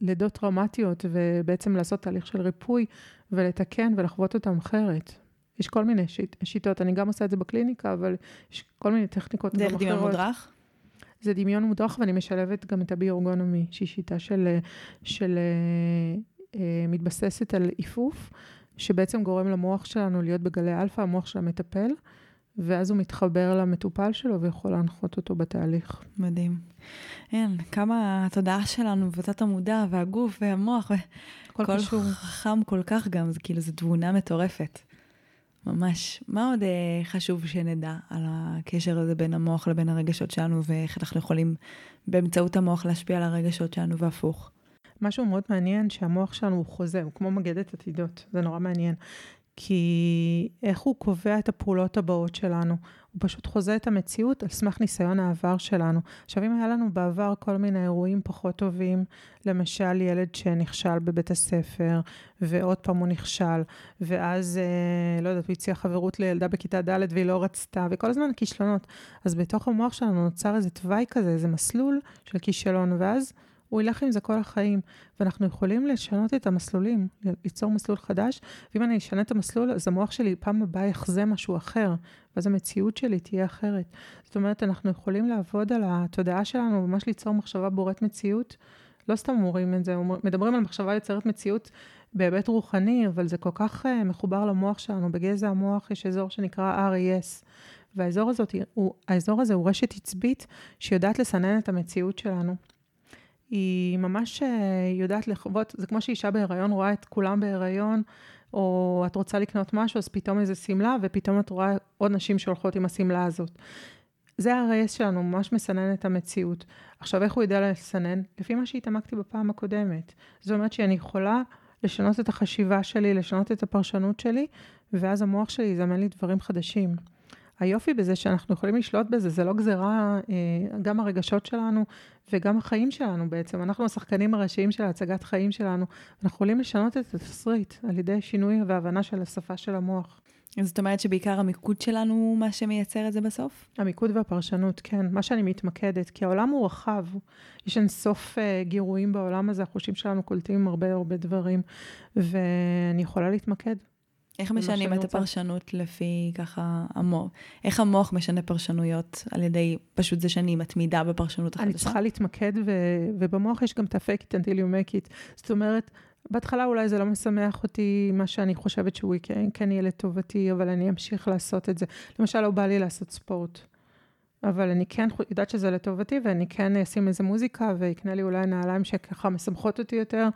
לידות טראומטיות, ובעצם לעשות תהליך של ריפוי, ולתקן ולחוות אותם אחרת. יש כל מיני שיט, שיטות, אני גם עושה את זה בקליניקה, אבל יש כל מיני טכניקות גם אחרות. דרך דמיון מודרך? זה דמיון מודרך, ואני משלבת גם את הביוארגונומי, שהיא שיטה של, של, אה, אה, מתבססת על תיפוף. שבעצם גורם למוח שלנו להיות בגלי אלפא, המוח של המטפל, ואז הוא מתחבר למטופל שלו ויכול להנחות אותו בתהליך. מדהים. אין, כמה התודעה שלנו ותת המודע והגוף והמוח, וכל קשור. חכם כל כך גם, זה כאילו, זו תבונה מטורפת. ממש. מה עוד אה, חשוב שנדע על הקשר הזה בין המוח לבין הרגשות שלנו, ואיך אנחנו יכולים באמצעות המוח להשפיע על הרגשות שלנו והפוך? משהו מאוד מעניין שהמוח שלנו הוא חוזה, הוא כמו מגדת עתידות, זה נורא מעניין. כי איך הוא קובע את הפעולות הבאות שלנו? הוא פשוט חוזה את המציאות על סמך ניסיון העבר שלנו. עכשיו, אם היה לנו בעבר כל מיני אירועים פחות טובים, למשל ילד שנכשל בבית הספר, ועוד פעם הוא נכשל, ואז, אה, לא יודעת, הוא הציע חברות לילדה בכיתה ד' והיא לא רצתה, וכל הזמן כישלונות. אז בתוך המוח שלנו נוצר איזה תוואי כזה, איזה מסלול של כישלון, ואז... הוא ילך עם זה כל החיים, ואנחנו יכולים לשנות את המסלולים, ליצור מסלול חדש, ואם אני אשנה את המסלול, אז המוח שלי פעם הבאה יחזה משהו אחר, ואז המציאות שלי תהיה אחרת. זאת אומרת, אנחנו יכולים לעבוד על התודעה שלנו, ממש ליצור מחשבה בוראת מציאות. לא סתם אומרים את זה, מדברים על מחשבה יוצרת מציאות בהיבט רוחני, אבל זה כל כך uh, מחובר למוח שלנו. בגזע המוח יש אזור שנקרא RES, והאזור הזאת, הוא, הזה הוא רשת עצבית שיודעת לסנן את המציאות שלנו. היא ממש אה, יודעת לחוות, זה כמו שאישה בהיריון רואה את כולם בהיריון, או את רוצה לקנות משהו, אז פתאום איזה שמלה, ופתאום את רואה עוד נשים שהולכות עם השמלה הזאת. זה ה-RS שלנו, ממש מסנן את המציאות. עכשיו, איך הוא יודע לסנן? לפי מה שהתעמקתי בפעם הקודמת. זאת אומרת שאני יכולה לשנות את החשיבה שלי, לשנות את הפרשנות שלי, ואז המוח שלי יזמן לי דברים חדשים. היופי בזה שאנחנו יכולים לשלוט בזה, זה לא גזירה, אה, גם הרגשות שלנו וגם החיים שלנו בעצם. אנחנו השחקנים הראשיים של הצגת חיים שלנו. אנחנו יכולים לשנות את התסריט על ידי שינוי והבנה של השפה של המוח. זאת אומרת שבעיקר המיקוד שלנו הוא מה שמייצר את זה בסוף? המיקוד והפרשנות, כן. מה שאני מתמקדת, כי העולם הוא רחב. יש אין סוף uh, גירויים בעולם הזה, החושים שלנו קולטים הרבה הרבה דברים, ואני יכולה להתמקד איך משנים את הפרשנות לפי ככה המוח? איך המוח משנה פרשנויות על ידי פשוט זה שאני מתמידה בפרשנות החדשה? אני צריכה להתמקד, ו- ובמוח יש גם את ה-fake it until you make it. זאת אומרת, בהתחלה אולי זה לא משמח אותי, מה שאני חושבת שהוא כן, כן יהיה לטובתי, אבל אני אמשיך לעשות את זה. למשל, לא בא לי לעשות ספורט. אבל אני כן יודעת שזה לטובתי, ואני כן אשים איזה מוזיקה, ויקנה לי אולי נעליים שככה משמחות אותי יותר,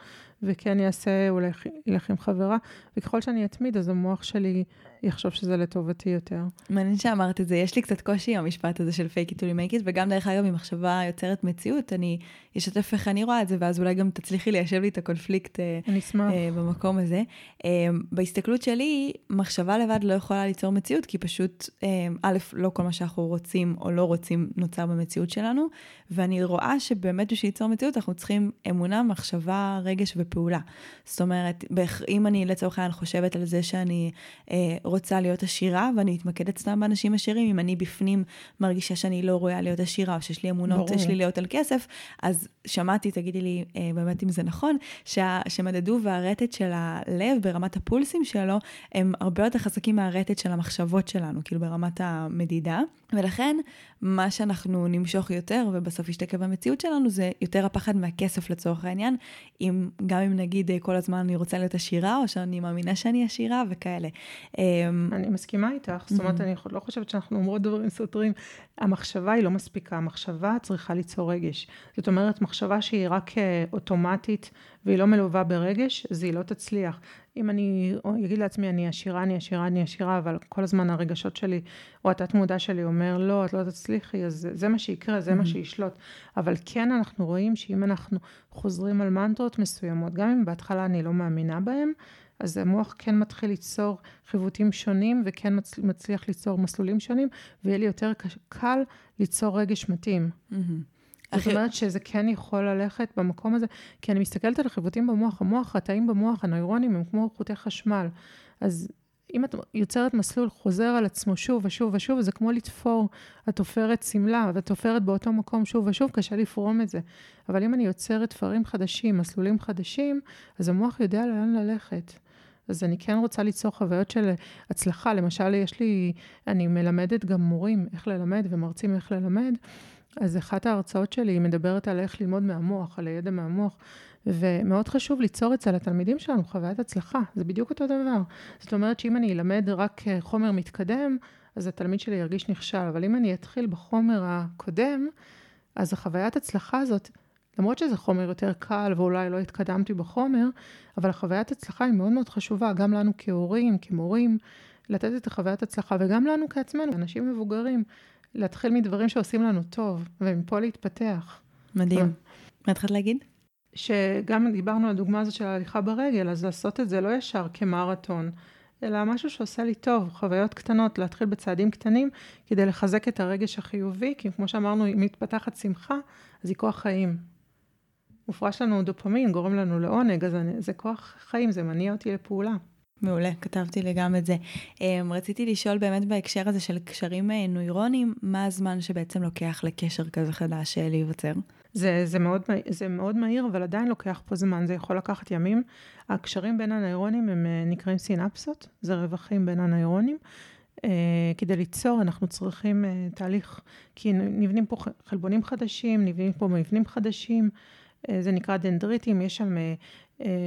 וכן יעשה, אולי ילך עם חברה, וככל שאני אתמיד, אז המוח שלי יחשוב שזה לטובתי יותר. מעניין שאמרת את זה, יש לי קצת קושי עם המשפט הזה של fake it to make it, וגם דרך אגב, ממחשבה יוצרת מציאות, אני אשתף איך אני רואה את זה, ואז אולי גם תצליחי ליישב לי את הקונפליקט אה. אה, במקום הזה. אה, בהסתכלות שלי, מחשבה לבד לא יכולה ליצור מציאות, כי פשוט, א', לא כל מה שאנחנו רוצים או לא רוצים נוצר במציאות שלנו, ואני רואה שבאמת בשביל ליצור מציאות אנחנו צריכים אמונה, מחשבה, רגש ופעולה. זאת אומרת, אם אני לצורך העניין חושבת על זה שאני אה, רוצה להיות עשירה, ואני מתמקדת סתם באנשים עשירים, אם אני בפנים מרגישה שאני לא רואה להיות עשירה, או שיש לי אמונות שליליות על כסף, אז שמעתי, תגידי לי אה, באמת אם זה נכון, שה, שמדדו והרטט של הלב ברמת הפולסים שלו, הם הרבה יותר חזקים מהרטט של המחשבות שלנו, כאילו ברמת המדידה. ולכן, מה שאנחנו נמשוך יותר, ובסוף ישתקע במציאות שלנו, זה יותר הפחד מהכסף לצורך העניין. אם, גם אם נגיד אה, כל הזמן אני רוצה להיות עשירה, או שאני מאמינה שאני עשירה, וכאלה. אמ, אני מסכימה איתך, זאת אומרת, אני לא חושבת שאנחנו אומרות דברים סותרים. המחשבה היא לא מספיקה, המחשבה צריכה ליצור רגש. זאת אומרת, מחשבה שהיא רק אה, אוטומטית והיא לא מלווה ברגש, אז היא לא תצליח. אם אני אגיד לעצמי, אני עשירה, אני עשירה, אני עשירה, אבל כל הזמן הרגשות שלי, או התת מודע שלי אומר, לא, את לא תצליחי, אז זה, זה מה שיקרה, זה mm-hmm. מה שישלוט. אבל כן אנחנו רואים שאם אנחנו חוזרים על מנטרות מסוימות, גם אם בהתחלה אני לא מאמינה בהן, אז המוח כן מתחיל ליצור חיווטים שונים, וכן מצליח ליצור מסלולים שונים, ויהיה לי יותר קל ליצור רגש מתאים. Mm-hmm. זאת אומרת שזה כן יכול ללכת במקום הזה, כי אני מסתכלת על החיווטים במוח, המוח, התאים במוח, הנוירונים הם כמו חוטי חשמל. אז אם את יוצרת מסלול חוזר על עצמו שוב ושוב ושוב, זה כמו לתפור, את תופרת שמלה, ואת תופרת באותו מקום שוב ושוב, קשה לפרום את זה. אבל אם אני יוצרת תפרים חדשים, מסלולים חדשים, אז המוח יודע לאן ללכת. אז אני כן רוצה ליצור חוויות של הצלחה. למשל, יש לי, אני מלמדת גם מורים איך ללמד ומרצים איך ללמד. אז אחת ההרצאות שלי היא מדברת על איך ללמוד מהמוח, על הידע מהמוח, ומאוד חשוב ליצור אצל התלמידים שלנו חוויית הצלחה, זה בדיוק אותו דבר. זאת אומרת שאם אני אלמד רק חומר מתקדם, אז התלמיד שלי ירגיש נכשל, אבל אם אני אתחיל בחומר הקודם, אז החוויית הצלחה הזאת, למרות שזה חומר יותר קל ואולי לא התקדמתי בחומר, אבל החוויית הצלחה היא מאוד מאוד חשובה, גם לנו כהורים, כמורים, לתת את החוויית הצלחה, וגם לנו כעצמנו, אנשים מבוגרים. להתחיל מדברים שעושים לנו טוב, ומפה להתפתח. מדהים. מה התחלת להגיד? שגם דיברנו על הדוגמה הזאת של ההליכה ברגל, אז לעשות את זה לא ישר כמרתון, אלא משהו שעושה לי טוב, חוויות קטנות, להתחיל בצעדים קטנים, כדי לחזק את הרגש החיובי, כי כמו שאמרנו, אם מתפתחת שמחה, אז היא כוח חיים. מופרש לנו דופמין, גורם לנו לעונג, אז זה כוח חיים, זה מניע אותי לפעולה. מעולה, כתבתי לי גם את זה. אמ, רציתי לשאול באמת בהקשר הזה של קשרים אה, נוירונים, מה הזמן שבעצם לוקח לקשר כזה חדש אה, להיווצר? זה, זה, מאוד, זה מאוד מהיר, אבל עדיין לוקח פה זמן, זה יכול לקחת ימים. הקשרים בין הנוירונים הם אה, נקראים סינפסות, זה רווחים בין הנוירונים. כדי ליצור אנחנו צריכים תהליך, כי נבנים פה חלבונים חדשים, נבנים פה מבנים חדשים, זה נקרא דנדריטים, יש שם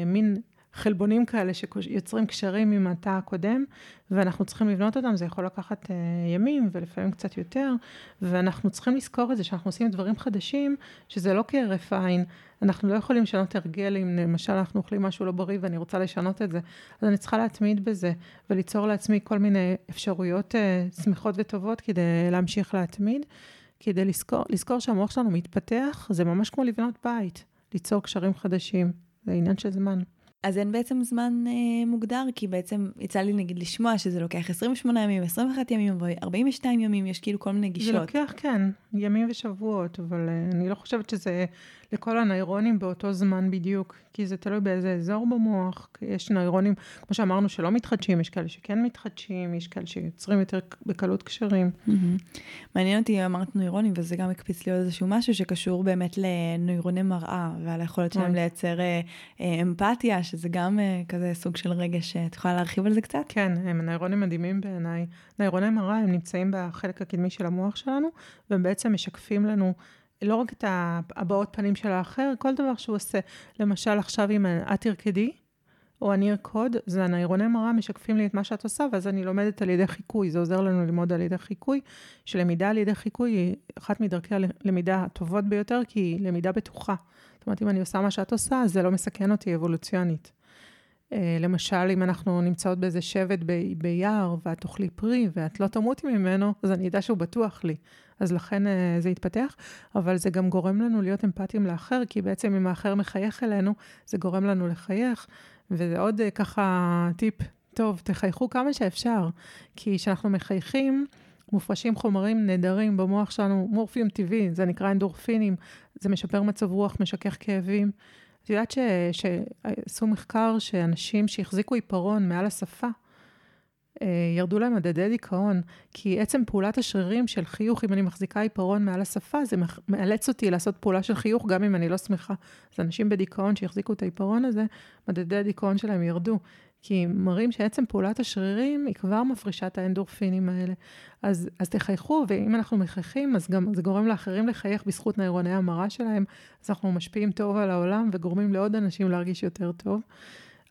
מין חלבונים כאלה שיוצרים קשרים עם התא הקודם, ואנחנו צריכים לבנות אותם, זה יכול לקחת uh, ימים ולפעמים קצת יותר, ואנחנו צריכים לזכור את זה, שאנחנו עושים דברים חדשים, שזה לא כהרף עין, אנחנו לא יכולים לשנות הרגל אם למשל אנחנו אוכלים משהו לא בריא ואני רוצה לשנות את זה, אז אני צריכה להתמיד בזה, וליצור לעצמי כל מיני אפשרויות uh, שמחות וטובות כדי להמשיך להתמיד, כדי לזכור, לזכור שהמוח שלנו מתפתח, זה ממש כמו לבנות בית, ליצור קשרים חדשים, זה עניין של זמן. אז אין בעצם זמן אה, מוגדר, כי בעצם יצא לי נגיד לשמוע שזה לוקח 28 ימים, 21 ימים, 42 ימים, יש כאילו כל מיני גישות. זה לוקח, כן, ימים ושבועות, אבל אה, אני לא חושבת שזה לכל הנוירונים באותו זמן בדיוק, כי זה תלוי באיזה אזור במוח. יש נוירונים, כמו שאמרנו, שלא מתחדשים, יש כאלה שכן מתחדשים, יש כאלה שיוצרים יותר בקלות קשרים. Mm-hmm. מעניין אותי, אמרת נוירונים, וזה גם הקפיץ לי עוד איזשהו משהו שקשור באמת לנוירוני מראה, ועל היכולת שלהם לייצר אה, אה, אמפתיה, שזה גם אה, כזה סוג של רגש. את יכולה להרחיב על זה קצת? כן, הם נוירונים מדהימים בעיניי. נוירוני מראה, הם נמצאים בחלק הקדמי של המוח שלנו, והם בעצם משקפים לנו לא רק את הבעות פנים של האחר, כל דבר שהוא עושה. למשל, עכשיו אם את תרקדי, או אני ארקוד, זה הנוירוני מראה משקפים לי את מה שאת עושה, ואז אני לומדת על ידי חיקוי. זה עוזר לנו ללמוד על ידי חיקוי, שלמידה על ידי חיקוי היא אחת מדרכי הלמידה הטובות ביותר, כי היא למידה בטוחה. זאת אומרת, אם אני עושה מה שאת עושה, אז זה לא מסכן אותי אבולוציונית. אה, למשל, אם אנחנו נמצאות באיזה שבט ב- ביער, ואת תאכלי פרי, ואת לא תמותי ממנו, אז אני אדע שהוא בטוח לי. אז לכן אה, זה יתפתח, אבל זה גם גורם לנו להיות אמפתיים לאחר, כי בעצם אם האחר מחייך אלינו, זה גורם לנו לחייך, וזה עוד אה, ככה טיפ טוב, תחייכו כמה שאפשר, כי כשאנחנו מחייכים, מופרשים חומרים נהדרים במוח שלנו, מורפיום טבעי, זה נקרא אנדורפינים, זה משפר מצב רוח, משכך כאבים. את יודעת שעשו מחקר שאנשים שהחזיקו עיפרון מעל השפה, ירדו להם מדדי דיכאון, כי עצם פעולת השרירים של חיוך, אם אני מחזיקה עיפרון מעל השפה, זה מאלץ אותי לעשות פעולה של חיוך גם אם אני לא שמחה. אז אנשים בדיכאון שהחזיקו את העיפרון הזה, מדדי הדיכאון שלהם ירדו. כי מראים שעצם פעולת השרירים היא כבר מפרישה את האנדורפינים האלה. אז, אז תחייכו, ואם אנחנו מחייכים, אז גם זה גורם לאחרים לחייך בזכות נוירוני המרה שלהם, אז אנחנו משפיעים טוב על העולם וגורמים לעוד אנשים להרגיש יותר טוב.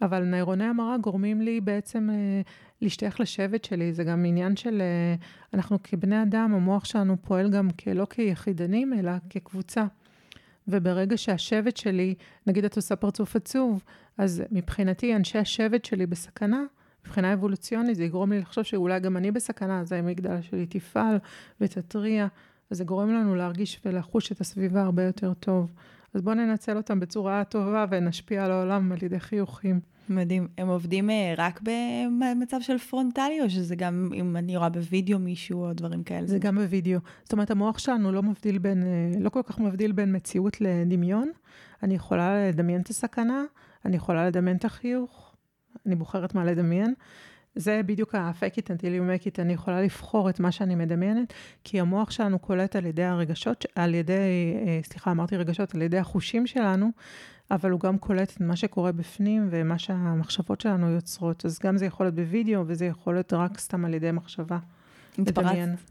אבל נוירוני המרה גורמים לי בעצם אה, להשתייך לשבט שלי, זה גם עניין של, אה, אנחנו כבני אדם, המוח שלנו פועל גם לא כיחידנים, אלא כקבוצה. וברגע שהשבט שלי, נגיד את עושה פרצוף עצוב, אז מבחינתי אנשי השבט שלי בסכנה, מבחינה אבולוציונית זה יגרום לי לחשוב שאולי גם אני בסכנה, אז האמיגדלה שלי תפעל ותתריע, אז זה גורם לנו להרגיש ולחוש את הסביבה הרבה יותר טוב. אז בואו ננצל אותם בצורה טובה ונשפיע על העולם על ידי חיוכים. מדהים. הם עובדים אה, רק במצב של פרונטלי, או שזה גם אם אני רואה בווידאו מישהו או דברים כאלה? זה גם בווידאו. זאת אומרת, המוח שלנו לא מבדיל בין, אה, לא כל כך מבדיל בין מציאות לדמיון. אני יכולה לדמיין את הסכנה, אני יכולה לדמיין את החיוך, אני בוחרת מה לדמיין. זה בדיוק ה-fake it until you make it, אני יכולה לבחור את מה שאני מדמיינת, כי המוח שלנו קולט על ידי הרגשות, על ידי, אה, סליחה, אמרתי רגשות, על ידי החושים שלנו, אבל הוא גם קולט את מה שקורה בפנים ומה שהמחשבות שלנו יוצרות. אז גם זה יכול להיות בווידאו, וזה יכול להיות רק סתם על ידי מחשבה.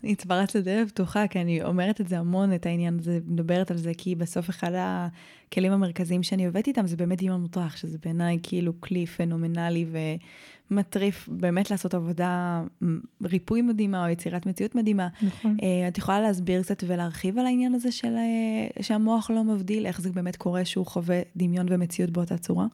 התפרץ לדלת פתוחה, כי אני אומרת את זה המון, את העניין הזה, מדברת על זה, כי בסוף אחד הכלים המרכזיים שאני עובדת איתם זה באמת דמיון מוטרח, שזה בעיניי כאילו כלי פנומנלי ומטריף באמת לעשות עבודה, ריפוי מדהימה או יצירת מציאות מדהימה. נכון. Uh, את יכולה להסביר קצת ולהרחיב על העניין הזה של, uh, שהמוח לא מבדיל, איך זה באמת קורה שהוא חווה דמיון ומציאות באותה צורה?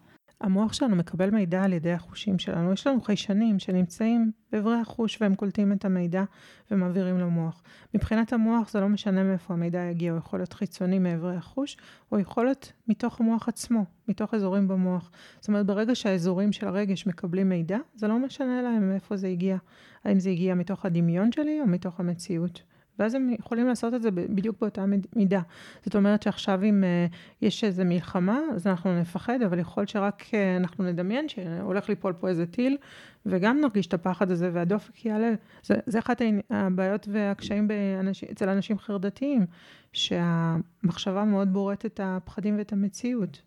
המוח שלנו מקבל מידע על ידי החושים שלנו. יש לנו חיישנים שנמצאים באיברי החוש והם קולטים את המידע ומעבירים למוח. מבחינת המוח זה לא משנה מאיפה המידע יגיע, הוא יכול להיות חיצוני מאיברי החוש, או יכול להיות מתוך המוח עצמו, מתוך אזורים במוח. זאת אומרת, ברגע שהאזורים של הרגש מקבלים מידע, זה לא משנה להם מאיפה זה הגיע. האם זה הגיע מתוך הדמיון שלי או מתוך המציאות. ואז הם יכולים לעשות את זה בדיוק באותה מידה. זאת אומרת שעכשיו אם uh, יש איזו מלחמה, אז אנחנו נפחד, אבל יכול שרק uh, אנחנו נדמיין שהולך ליפול פה איזה טיל, וגם נרגיש את הפחד הזה והדופק יעלה. זה, זה אחת הבעיות והקשיים באנש, אצל אנשים חרדתיים, שהמחשבה מאוד בורטת את הפחדים ואת המציאות.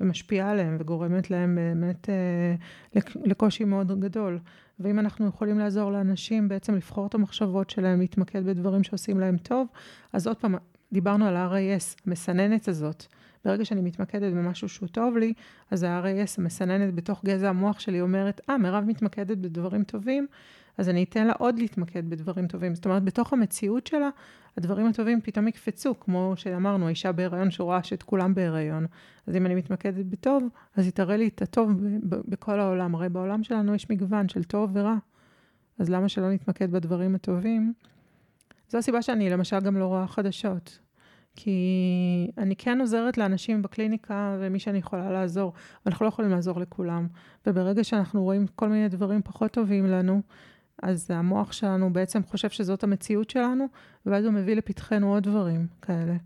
ומשפיעה עליהם וגורמת להם באמת אה, לקושי מאוד גדול. ואם אנחנו יכולים לעזור לאנשים בעצם לבחור את המחשבות שלהם, להתמקד בדברים שעושים להם טוב, אז עוד פעם, דיברנו על ה-RAS, המסננת הזאת. ברגע שאני מתמקדת במשהו שהוא טוב לי, אז ה-RAS, המסננת בתוך גזע המוח שלי, אומרת, אה, מירב מתמקדת בדברים טובים, אז אני אתן לה עוד להתמקד בדברים טובים. זאת אומרת, בתוך המציאות שלה, הדברים הטובים פתאום יקפצו, כמו שאמרנו, האישה בהיריון שרואה שאת כולם בהיריון. אז אם אני מתמקדת בטוב, אז היא תראה לי את הטוב בכל העולם. הרי בעולם שלנו יש מגוון של טוב ורע. אז למה שלא נתמקד בדברים הטובים? זו הסיבה שאני למשל גם לא רואה חדשות. כי אני כן עוזרת לאנשים בקליניקה ומי שאני יכולה לעזור, אבל אנחנו לא יכולים לעזור לכולם. וברגע שאנחנו רואים כל מיני דברים פחות טובים לנו, אז המוח שלנו בעצם חושב שזאת המציאות שלנו, ואז הוא מביא לפתחנו עוד דברים כאלה.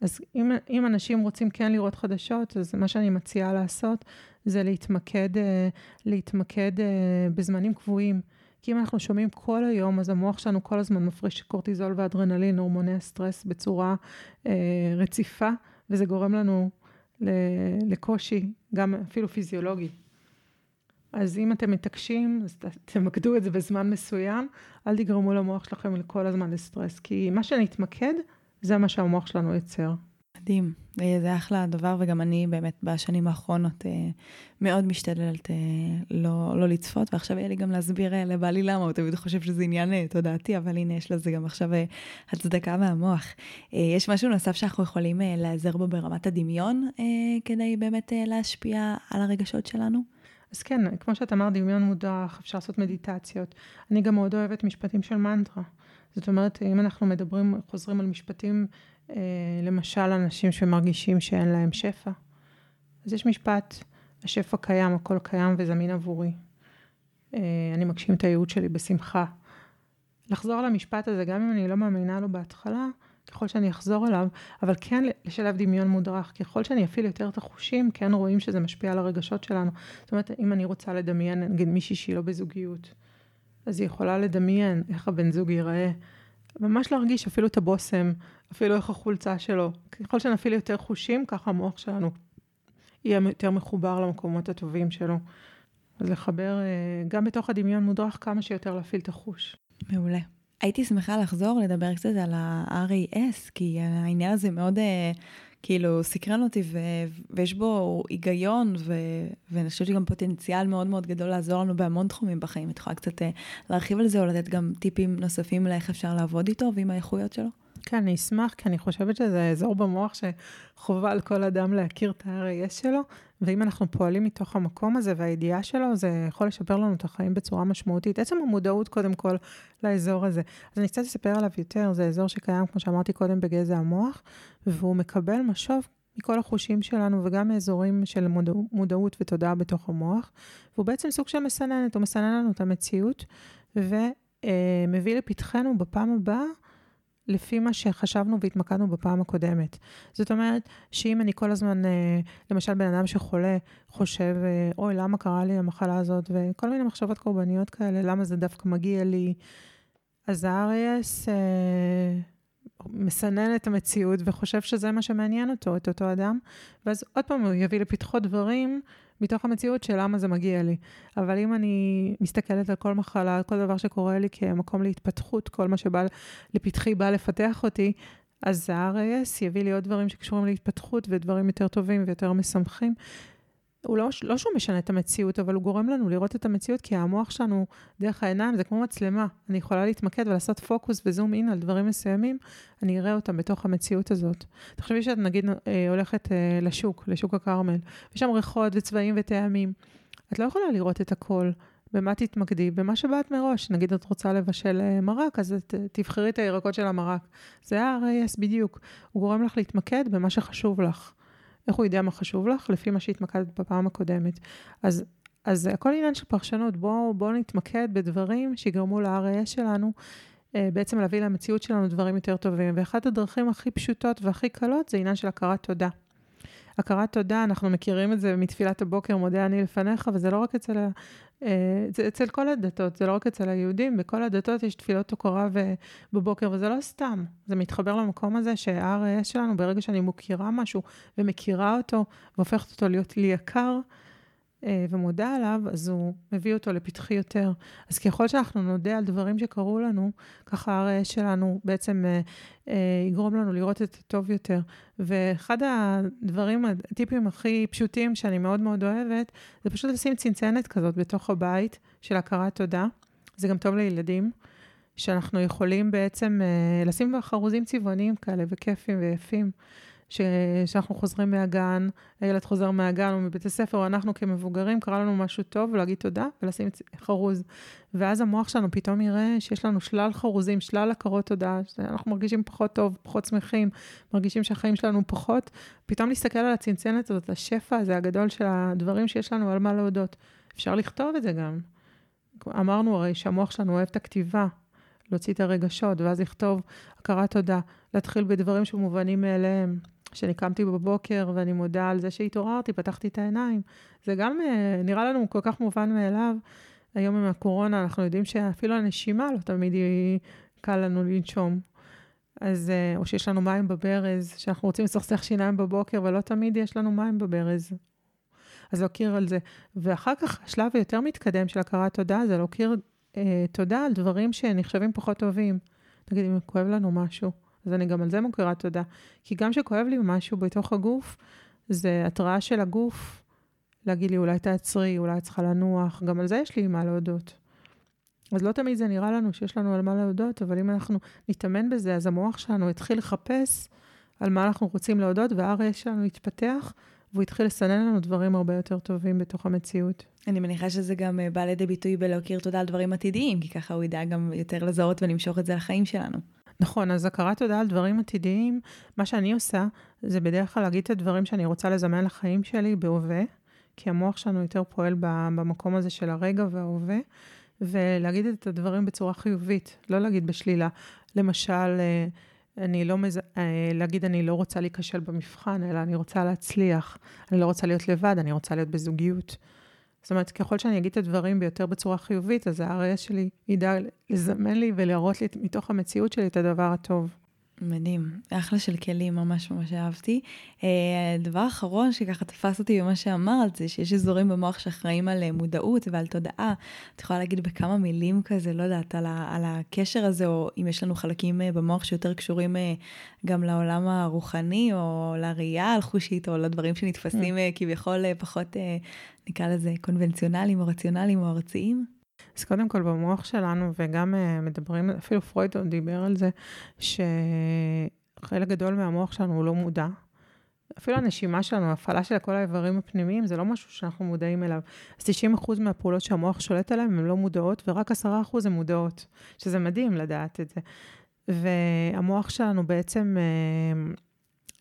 אז אם, אם אנשים רוצים כן לראות חדשות, אז מה שאני מציעה לעשות זה להתמקד, אה, להתמקד אה, בזמנים קבועים. כי אם אנחנו שומעים כל היום, אז המוח שלנו כל הזמן מפריש קורטיזול ואדרנלין, הורמוני הסטרס, בצורה אה, רציפה, וזה גורם לנו לקושי, גם אפילו פיזיולוגי. אז אם אתם מתעקשים, אז תמקדו את זה בזמן מסוים, אל תגרמו למוח שלכם כל הזמן לסטרס, כי מה שנתמקד, זה מה שהמוח שלנו יוצר. מדהים, אה, זה אחלה דבר, וגם אני באמת בשנים האחרונות אה, מאוד משתדלת אה, לא, לא לצפות, ועכשיו יהיה לי גם להסביר לבעלי למה, הוא תמיד חושב שזה עניין תודעתי, אבל הנה, יש לזה גם עכשיו הצדקה מהמוח. יש משהו נוסף שאנחנו יכולים להיעזר בו ברמת הדמיון, כדי באמת להשפיע על הרגשות שלנו? אז כן, כמו שאת אמרת, דמיון מודח, אפשר לעשות מדיטציות. אני גם מאוד אוהבת משפטים של מנטרה. זאת אומרת, אם אנחנו מדברים, חוזרים על משפטים, אה, למשל, אנשים שמרגישים שאין להם שפע, אז יש משפט, השפע קיים, הכל קיים וזמין עבורי. אה, אני מגשים את הייעוד שלי בשמחה. לחזור על המשפט הזה, גם אם אני לא מאמינה לו בהתחלה, ככל שאני אחזור אליו, אבל כן לשלב דמיון מודרך. ככל שאני אפעיל יותר את החושים, כן רואים שזה משפיע על הרגשות שלנו. זאת אומרת, אם אני רוצה לדמיין, נגיד מישהי שהיא לא בזוגיות, אז היא יכולה לדמיין איך הבן זוג ייראה. ממש להרגיש אפילו את הבושם, אפילו איך החולצה שלו. ככל שנפעיל יותר חושים, ככה המוח שלנו יהיה יותר מחובר למקומות הטובים שלו. אז לחבר, אה, גם בתוך הדמיון מודרך, כמה שיותר להפעיל את החוש. מעולה. הייתי שמחה לחזור לדבר קצת על ה-RAS, כי העניין הזה מאוד כאילו סקרן אותי, ו- ויש בו היגיון, ו- ואני חושבת שגם פוטנציאל מאוד מאוד גדול לעזור לנו בהמון תחומים בחיים. את יכולה קצת להרחיב על זה, או לתת גם טיפים נוספים לאיך אפשר לעבוד איתו ועם האיכויות שלו? כן, אני אשמח, כי אני חושבת שזה אזור במוח שחובה על כל אדם להכיר את ה-RAS שלו, ואם אנחנו פועלים מתוך המקום הזה והידיעה שלו, זה יכול לשפר לנו את החיים בצורה משמעותית. עצם המודעות, קודם כל, לאזור הזה. אז אני קצת אספר עליו יותר, זה אזור שקיים, כמו שאמרתי קודם, בגזע המוח, והוא מקבל משוב מכל החושים שלנו וגם מאזורים של מודע, מודעות ותודעה בתוך המוח. והוא בעצם סוג של מסננת, הוא מסנן לנו את המציאות, ומביא לפתחנו בפעם הבאה לפי מה שחשבנו והתמקדנו בפעם הקודמת. זאת אומרת, שאם אני כל הזמן, אה, למשל בן אדם שחולה, חושב, אה, אוי, למה קרה לי המחלה הזאת, וכל מיני מחשבות קורבניות כאלה, למה זה דווקא מגיע לי, אז ה-RAS אה, מסנן את המציאות וחושב שזה מה שמעניין אותו, את אותו אדם, ואז עוד פעם הוא יביא לפתחו דברים מתוך המציאות של למה זה מגיע לי. אבל אם אני מסתכלת על כל מחלה, על כל דבר שקורה לי כמקום להתפתחות, כל מה שבא לפתחי בא לפתח אותי, אז ה-RAS יביא לי עוד דברים שקשורים להתפתחות ודברים יותר טובים ויותר משמחים. הוא לא, לא שהוא משנה את המציאות, אבל הוא גורם לנו לראות את המציאות, כי המוח שלנו, דרך העיניים, זה כמו מצלמה. אני יכולה להתמקד ולעשות פוקוס וזום אין על דברים מסוימים, אני אראה אותם בתוך המציאות הזאת. תחשבי שאת נגיד אה, הולכת אה, לשוק, לשוק הכרמל, יש שם ריחות וצבעים וטעמים. את לא יכולה לראות את הכל. במה תתמקדי? במה שבאת מראש. נגיד את רוצה לבשל אה, מרק, אז את, תבחרי את הירקות של המרק. זה ה-RAS בדיוק. הוא גורם לך להתמקד במה שחשוב לך. איך הוא יודע מה חשוב לך? לפי מה שהתמקדת בפעם הקודמת. אז, אז הכל עניין של פרשנות. בואו בוא נתמקד בדברים שיגרמו ל-RAS שלנו, אה, בעצם להביא למציאות שלנו דברים יותר טובים. ואחת הדרכים הכי פשוטות והכי קלות זה עניין של הכרת תודה. הכרת תודה, אנחנו מכירים את זה מתפילת הבוקר, מודה אני לפניך, וזה לא רק אצל, זה אצל כל הדתות, זה לא רק אצל היהודים, בכל הדתות יש תפילות הוקרה בבוקר, וזה לא סתם, זה מתחבר למקום הזה שה-RAS שלנו, ברגע שאני מוכירה משהו ומכירה אותו, והופכת אותו להיות לי יקר, אה, ומודה עליו, אז הוא מביא אותו לפתחי יותר. אז ככל שאנחנו נודה על דברים שקרו לנו, ככה הרי שלנו בעצם אה, אה, יגרום לנו לראות את הטוב יותר. ואחד הדברים, הטיפים הכי פשוטים שאני מאוד מאוד אוהבת, זה פשוט לשים צנצנת כזאת בתוך הבית של הכרת תודה. זה גם טוב לילדים. שאנחנו יכולים בעצם לשים בה חרוזים צבעוניים כאלה וכיפים ויפים. שאנחנו חוזרים מהגן, הילד חוזר מהגן או מבית הספר, או אנחנו כמבוגרים, קרה לנו משהו טוב, ולהגיד תודה ולשים חרוז. ואז המוח שלנו פתאום יראה שיש לנו שלל חרוזים, שלל הכרות תודה, אנחנו מרגישים פחות טוב, פחות שמחים, מרגישים שהחיים שלנו פחות. פתאום להסתכל על הצנצנת הזאת, השפע הזה הגדול של הדברים שיש לנו על מה להודות. אפשר לכתוב את זה גם. אמרנו הרי שהמוח שלנו אוהב את הכתיבה, להוציא את הרגשות, ואז לכתוב הכרת תודה, להתחיל בדברים שמובנים מאליהם. שאני קמתי בבוקר ואני מודה על זה שהתעוררתי, פתחתי את העיניים. זה גם אה, נראה לנו כל כך מובן מאליו. היום עם הקורונה אנחנו יודעים שאפילו הנשימה לא תמיד היא קל לנו לנשום. אז, אה, או שיש לנו מים בברז, שאנחנו רוצים לסכסך שיניים בבוקר ולא תמיד יש לנו מים בברז. אז להוקיר על זה. ואחר כך, השלב היותר מתקדם של הכרת תודה זה להוקיר אה, תודה על דברים שנחשבים פחות טובים. נגיד, אם כואב לנו משהו. אז אני גם על זה מוכירה תודה. כי גם כשכואב לי משהו בתוך הגוף, זה התראה של הגוף להגיד לי, אולי תעצרי, אולי את צריכה לנוח, גם על זה יש לי מה להודות. אז לא תמיד זה נראה לנו שיש לנו על מה להודות, אבל אם אנחנו נתאמן בזה, אז המוח שלנו יתחיל לחפש על מה אנחנו רוצים להודות, וה-RS שלנו יתפתח, והוא התחיל לסנן לנו דברים הרבה יותר טובים בתוך המציאות. אני מניחה שזה גם אה, בא לידי ביטוי בלהכיר תודה על דברים עתידיים, כי ככה הוא ידע גם יותר לזהות ולמשוך את זה לחיים שלנו. נכון, אז הכרת תודה על דברים עתידיים, מה שאני עושה, זה בדרך כלל להגיד את הדברים שאני רוצה לזמן לחיים שלי בהווה, כי המוח שלנו יותר פועל במקום הזה של הרגע וההווה, ולהגיד את הדברים בצורה חיובית, לא להגיד בשלילה. למשל, אה, אני לא מז... אה, להגיד אני לא רוצה להיכשל במבחן, אלא אני רוצה להצליח. אני לא רוצה להיות לבד, אני רוצה להיות בזוגיות. זאת אומרת, ככל שאני אגיד את הדברים ביותר בצורה חיובית, אז ה-RS שלי ידע לזמן לי ולהראות לי מתוך המציאות שלי את הדבר הטוב. מדהים, אחלה של כלים, ממש ממש אהבתי. Uh, דבר אחרון שככה תפס אותי במה שאמרת, זה שיש אזורים במוח שאחראים על uh, מודעות ועל תודעה. את יכולה להגיד בכמה מילים כזה, לא יודעת, על, ה, על הקשר הזה, או אם יש לנו חלקים uh, במוח שיותר קשורים גם לעולם הרוחני, או לראייה החושית, או לדברים שנתפסים uh, כביכול פחות, נקרא לזה, קונבנציונליים, או רציונליים, או ארציים? אז קודם כל במוח שלנו, וגם uh, מדברים, אפילו פרויד דיבר על זה, שחלק גדול מהמוח שלנו הוא לא מודע. אפילו הנשימה שלנו, ההפעלה של כל האיברים הפנימיים, זה לא משהו שאנחנו מודעים אליו. אז 90% מהפעולות שהמוח שולט עליהן הן לא מודעות, ורק 10% הן מודעות, שזה מדהים לדעת את זה. והמוח שלנו בעצם...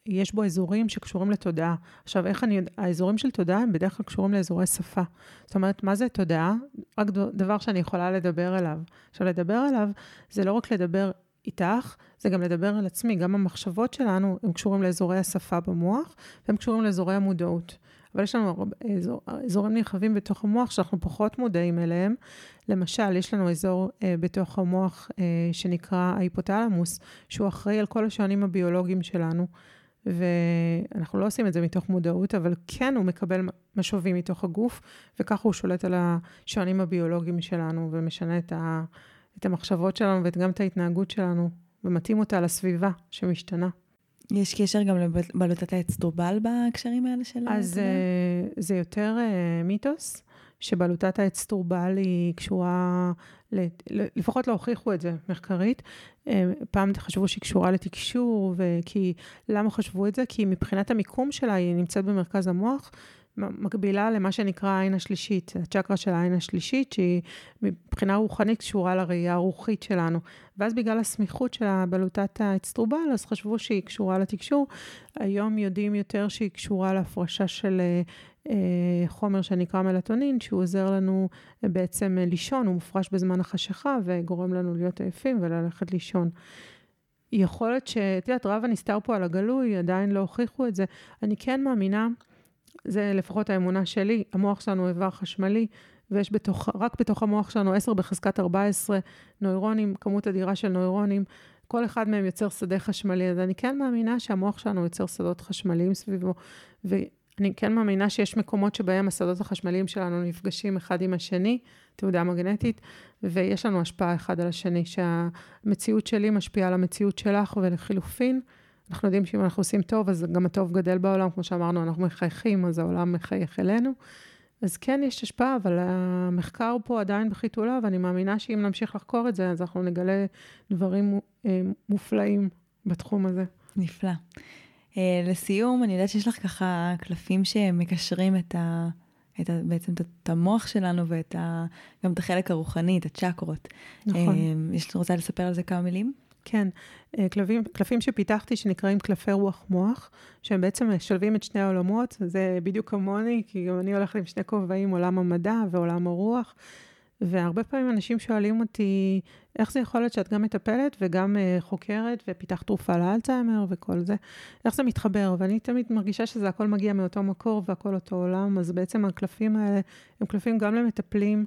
יש בו אזורים שקשורים לתודעה. עכשיו, איך אני האזורים של תודעה הם בדרך כלל קשורים לאזורי שפה. זאת אומרת, מה זה תודעה? רק דבר שאני יכולה לדבר אליו. עכשיו, לדבר אליו זה לא רק לדבר איתך, זה גם לדבר על עצמי. גם המחשבות שלנו, הם קשורים לאזורי השפה במוח, והם קשורים לאזורי המודעות. אבל יש לנו אזור, אזורים נרחבים בתוך המוח שאנחנו פחות מודעים אליהם. למשל, יש לנו אזור אה, בתוך המוח אה, שנקרא ההיפותלמוס, שהוא אחראי על כל השעונים הביולוגיים שלנו. ואנחנו לא עושים את זה מתוך מודעות, אבל כן הוא מקבל משובים מתוך הגוף, וככה הוא שולט על השעונים הביולוגיים שלנו, ומשנה את, ה, את המחשבות שלנו וגם את ההתנהגות שלנו, ומתאים אותה לסביבה שמשתנה. יש קשר גם לבלוטת האצטרובל בהקשרים האלה של... אז uh, זה יותר uh, מיתוס, שבלוטת האצטרובל היא קשורה לפחות לא הוכיחו את זה מחקרית. פעם חשבו שהיא קשורה לתקשור, וכי, למה חשבו את זה? כי מבחינת המיקום שלה היא נמצאת במרכז המוח, מקבילה למה שנקרא העין השלישית, הצ'קרה של העין השלישית, שהיא מבחינה רוחנית קשורה לראייה הרוחית שלנו. ואז בגלל הסמיכות של בלוטת האצטרובל, אז חשבו שהיא קשורה לתקשור. היום יודעים יותר שהיא קשורה להפרשה של אה, חומר שנקרא מלטונין, שהוא עוזר לנו אה, בעצם אה, לישון, הוא מופרש בזמן החשיכה וגורם לנו להיות עייפים וללכת לישון. יכול להיות שאת יודעת, רב הנסתר פה על הגלוי, עדיין לא הוכיחו את זה. אני כן מאמינה, זה לפחות האמונה שלי, המוח שלנו איבר חשמלי, ויש בתוך, רק בתוך המוח שלנו 10 בחזקת 14 נוירונים, כמות אדירה של נוירונים, כל אחד מהם יוצר שדה חשמלי, אז אני כן מאמינה שהמוח שלנו יוצר שדות חשמליים סביבו, אני כן מאמינה שיש מקומות שבהם השדות החשמליים שלנו נפגשים אחד עם השני, תעודה מגנטית, ויש לנו השפעה אחד על השני, שהמציאות שלי משפיעה על המציאות שלך, ולחילופין, אנחנו יודעים שאם אנחנו עושים טוב, אז גם הטוב גדל בעולם, כמו שאמרנו, אנחנו מחייכים, אז העולם מחייך אלינו. אז כן, יש השפעה, אבל המחקר פה עדיין בחיתוליו, ואני מאמינה שאם נמשיך לחקור את זה, אז אנחנו נגלה דברים אה, מופלאים בתחום הזה. נפלא. Uh, לסיום, אני יודעת שיש לך ככה קלפים שמקשרים את ה... את ה, בעצם את המוח שלנו ואת ה, גם את החלק הרוחני, את הצ'קרות. נכון. Uh, יש, רוצה לספר על זה כמה מילים? כן, uh, קלפים, קלפים שפיתחתי שנקראים קלפי רוח מוח, שהם בעצם משלבים את שני העולמות, זה בדיוק כמוני, כי גם אני הולכת עם שני כובעים, עולם המדע ועולם הרוח. והרבה פעמים אנשים שואלים אותי, איך זה יכול להיות שאת גם מטפלת וגם uh, חוקרת ופיתחת תרופה לאלצהיימר וכל זה? איך זה מתחבר? ואני תמיד מרגישה שזה הכל מגיע מאותו מקור והכל אותו עולם, אז בעצם הקלפים האלה הם קלפים גם למטפלים,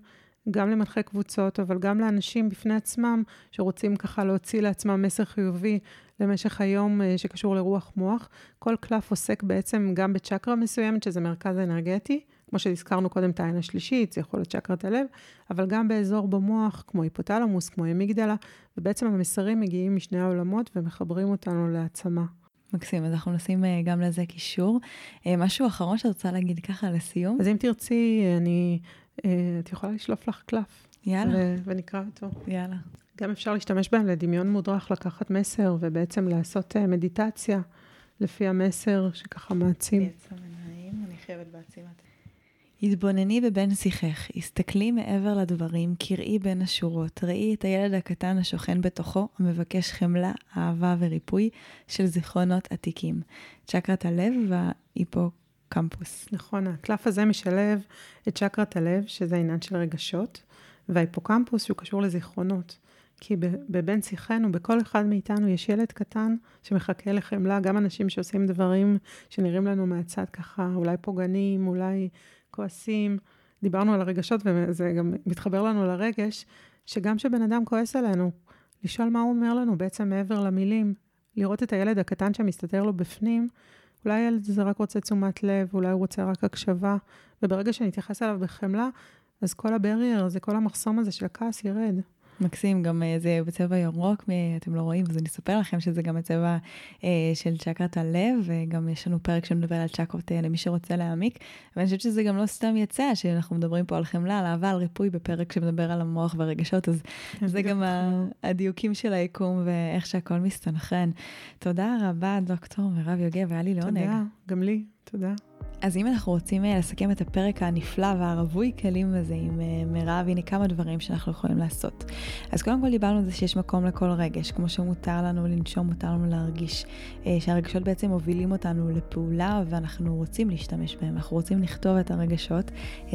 גם למנחי קבוצות, אבל גם לאנשים בפני עצמם, שרוצים ככה להוציא לעצמם מסר חיובי למשך היום uh, שקשור לרוח מוח. כל קלף עוסק בעצם גם בצ'קרה מסוימת, שזה מרכז אנרגטי. כמו שהזכרנו קודם את העין השלישית, זה יכול להיות צ'קרת הלב, אבל גם באזור במוח, כמו היפותלמוס, כמו אמיגדלה, ובעצם המסרים מגיעים משני העולמות ומחברים אותנו להעצמה. מקסים, אז אנחנו נשים אה, גם לזה קישור. אה, משהו אחרון שאת רוצה להגיד ככה לסיום? אז אם תרצי, אני, אה, את יכולה לשלוף לך קלף. יאללה. ו- ונקרא אותו. יאללה. גם אפשר להשתמש בהם לדמיון מודרך, לקחת מסר ובעצם לעשות מדיטציה לפי המסר שככה מעצים. אני חייבת בעצימת התבונני בבין שיחך, הסתכלי מעבר לדברים, קראי בין השורות, ראי את הילד הקטן השוכן בתוכו, המבקש חמלה, אהבה וריפוי של זיכרונות עתיקים. צ'קרת הלב וההיפוקמפוס. נכון, הקלף הזה משלב את צ'קרת הלב, שזה עניין של רגשות, וההיפוקמפוס שהוא קשור לזיכרונות. כי בבין שיחנו, בכל אחד מאיתנו יש ילד קטן שמחכה לחמלה, גם אנשים שעושים דברים שנראים לנו מהצד ככה, אולי פוגענים, אולי כועסים, דיברנו על הרגשות, וזה גם מתחבר לנו לרגש, שגם כשבן אדם כועס עלינו, לשאול מה הוא אומר לנו בעצם מעבר למילים, לראות את הילד הקטן שמסתתר לו בפנים, אולי הילד הזה רק רוצה תשומת לב, אולי הוא רוצה רק הקשבה, וברגע שנתייחס אליו בחמלה, אז כל הברייר הזה, כל המחסום הזה של הכעס ירד. מקסים, גם אה, זה בצבע ירוק, אתם לא רואים, אז אני אספר לכם שזה גם הצבע אה, של צ'קרת הלב, וגם יש לנו פרק שמדבר על צ'קרות אה, למי שרוצה להעמיק, ואני חושבת שזה גם לא סתם יצא, שאנחנו מדברים פה על חמלה, על אהבה, על ריפוי בפרק שמדבר על המוח והרגשות, אז זה גם הדיוקים של היקום ואיך שהכל מסתנכרן. תודה רבה, דוקטור מירב יוגב, היה לי לעונג. תודה, גם לי, תודה. אז אם אנחנו רוצים אה, לסכם את הפרק הנפלא והרווי כלים הזה עם אה, מירב, הנה כמה דברים שאנחנו יכולים לעשות. אז קודם כל דיברנו על זה שיש מקום לכל רגש, כמו שמותר לנו לנשום, מותר לנו להרגיש, אה, שהרגשות בעצם מובילים אותנו לפעולה ואנחנו רוצים להשתמש בהם, אנחנו רוצים לכתוב את הרגשות,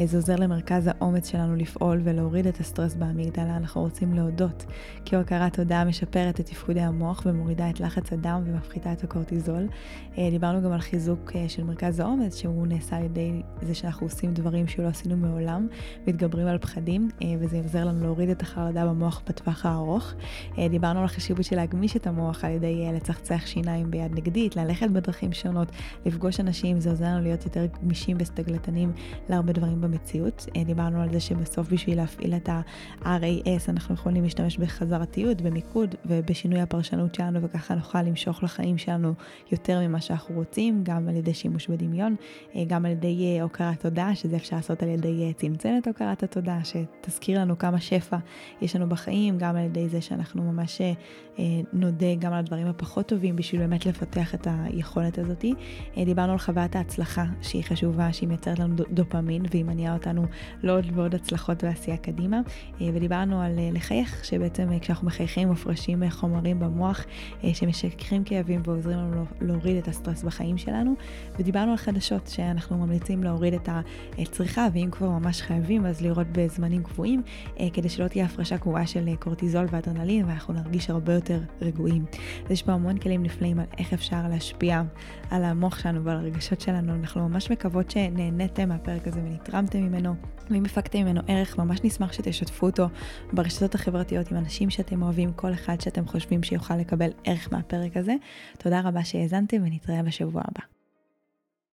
זה עוזר למרכז האומץ שלנו לפעול ולהוריד את הסטרס באמיגדלה, אנחנו רוצים להודות, כי הוקרת תודה משפרת את תפקודי המוח ומורידה את לחץ הדם ומפחיתה את הקורטיזול. דיברנו גם על חיזוק של מרכז האומץ, שהוא נעשה על ידי זה שאנחנו עושים דברים שלא עשינו מעולם, מתגברים על פחדים, אה, וזה עוזר לנו להוריד את החרדה במוח בטווח הארוך. אה, דיברנו על החשיבות של להגמיש את המוח על ידי אה, לצחצח שיניים ביד נגדית, ללכת בדרכים שונות, לפגוש אנשים, זה עוזר לנו להיות יותר גמישים וסטגלטנים להרבה דברים במציאות. דיברנו על זה שבסוף בשביל להפעיל את ה-RAS אנחנו יכולים להשתמש בחזרתיות, במיקוד ובשינוי הפרשנות שלנו, וככה נוכל למשוך לחיים שלנו יותר ממה שאנחנו רוצים, גם על ידי שימוש בדמיון. אה, גם על ידי אה, הוקרת תודה, שזה אפשר לעשות על ידי אה, צנצנת הוקרת התודה, שתזכיר לנו כמה שפע יש לנו בחיים, גם על ידי זה שאנחנו ממש נודה גם על הדברים הפחות טובים, בשביל באמת לפתח את היכולת הזאת. דיברנו על חוויית ההצלחה, שהיא חשובה, שהיא מייצרת לנו דופמין, והיא מניעה אותנו לעוד ועוד הצלחות ועשייה קדימה. ודיברנו על לחייך, שבעצם כשאנחנו מחייכים מופרשים חומרים במוח שמשככים כאבים ועוזרים לנו להוריד את הסטרס בחיים שלנו. ודיברנו על חדשות, שאנחנו ממליצים להוריד את הצריכה, ואם כבר ממש חייבים, אז לראות בזמנים קבועים, אה, כדי שלא תהיה הפרשה קבועה של אה, קורטיזול ואדרנלין, ואנחנו נרגיש הרבה יותר רגועים. אז יש פה המון כלים נפלאים על איך אפשר להשפיע על המוח שלנו ועל הרגשות שלנו. אנחנו ממש מקוות שנהניתם מהפרק הזה ונתרמתם ממנו. ואם הפקתם ממנו ערך, ממש נשמח שתשתפו אותו ברשתות החברתיות עם אנשים שאתם אוהבים, כל אחד שאתם חושבים שיוכל לקבל ערך מהפרק הזה. תודה רבה שהאזנתם ונתראה בשבוע הבא.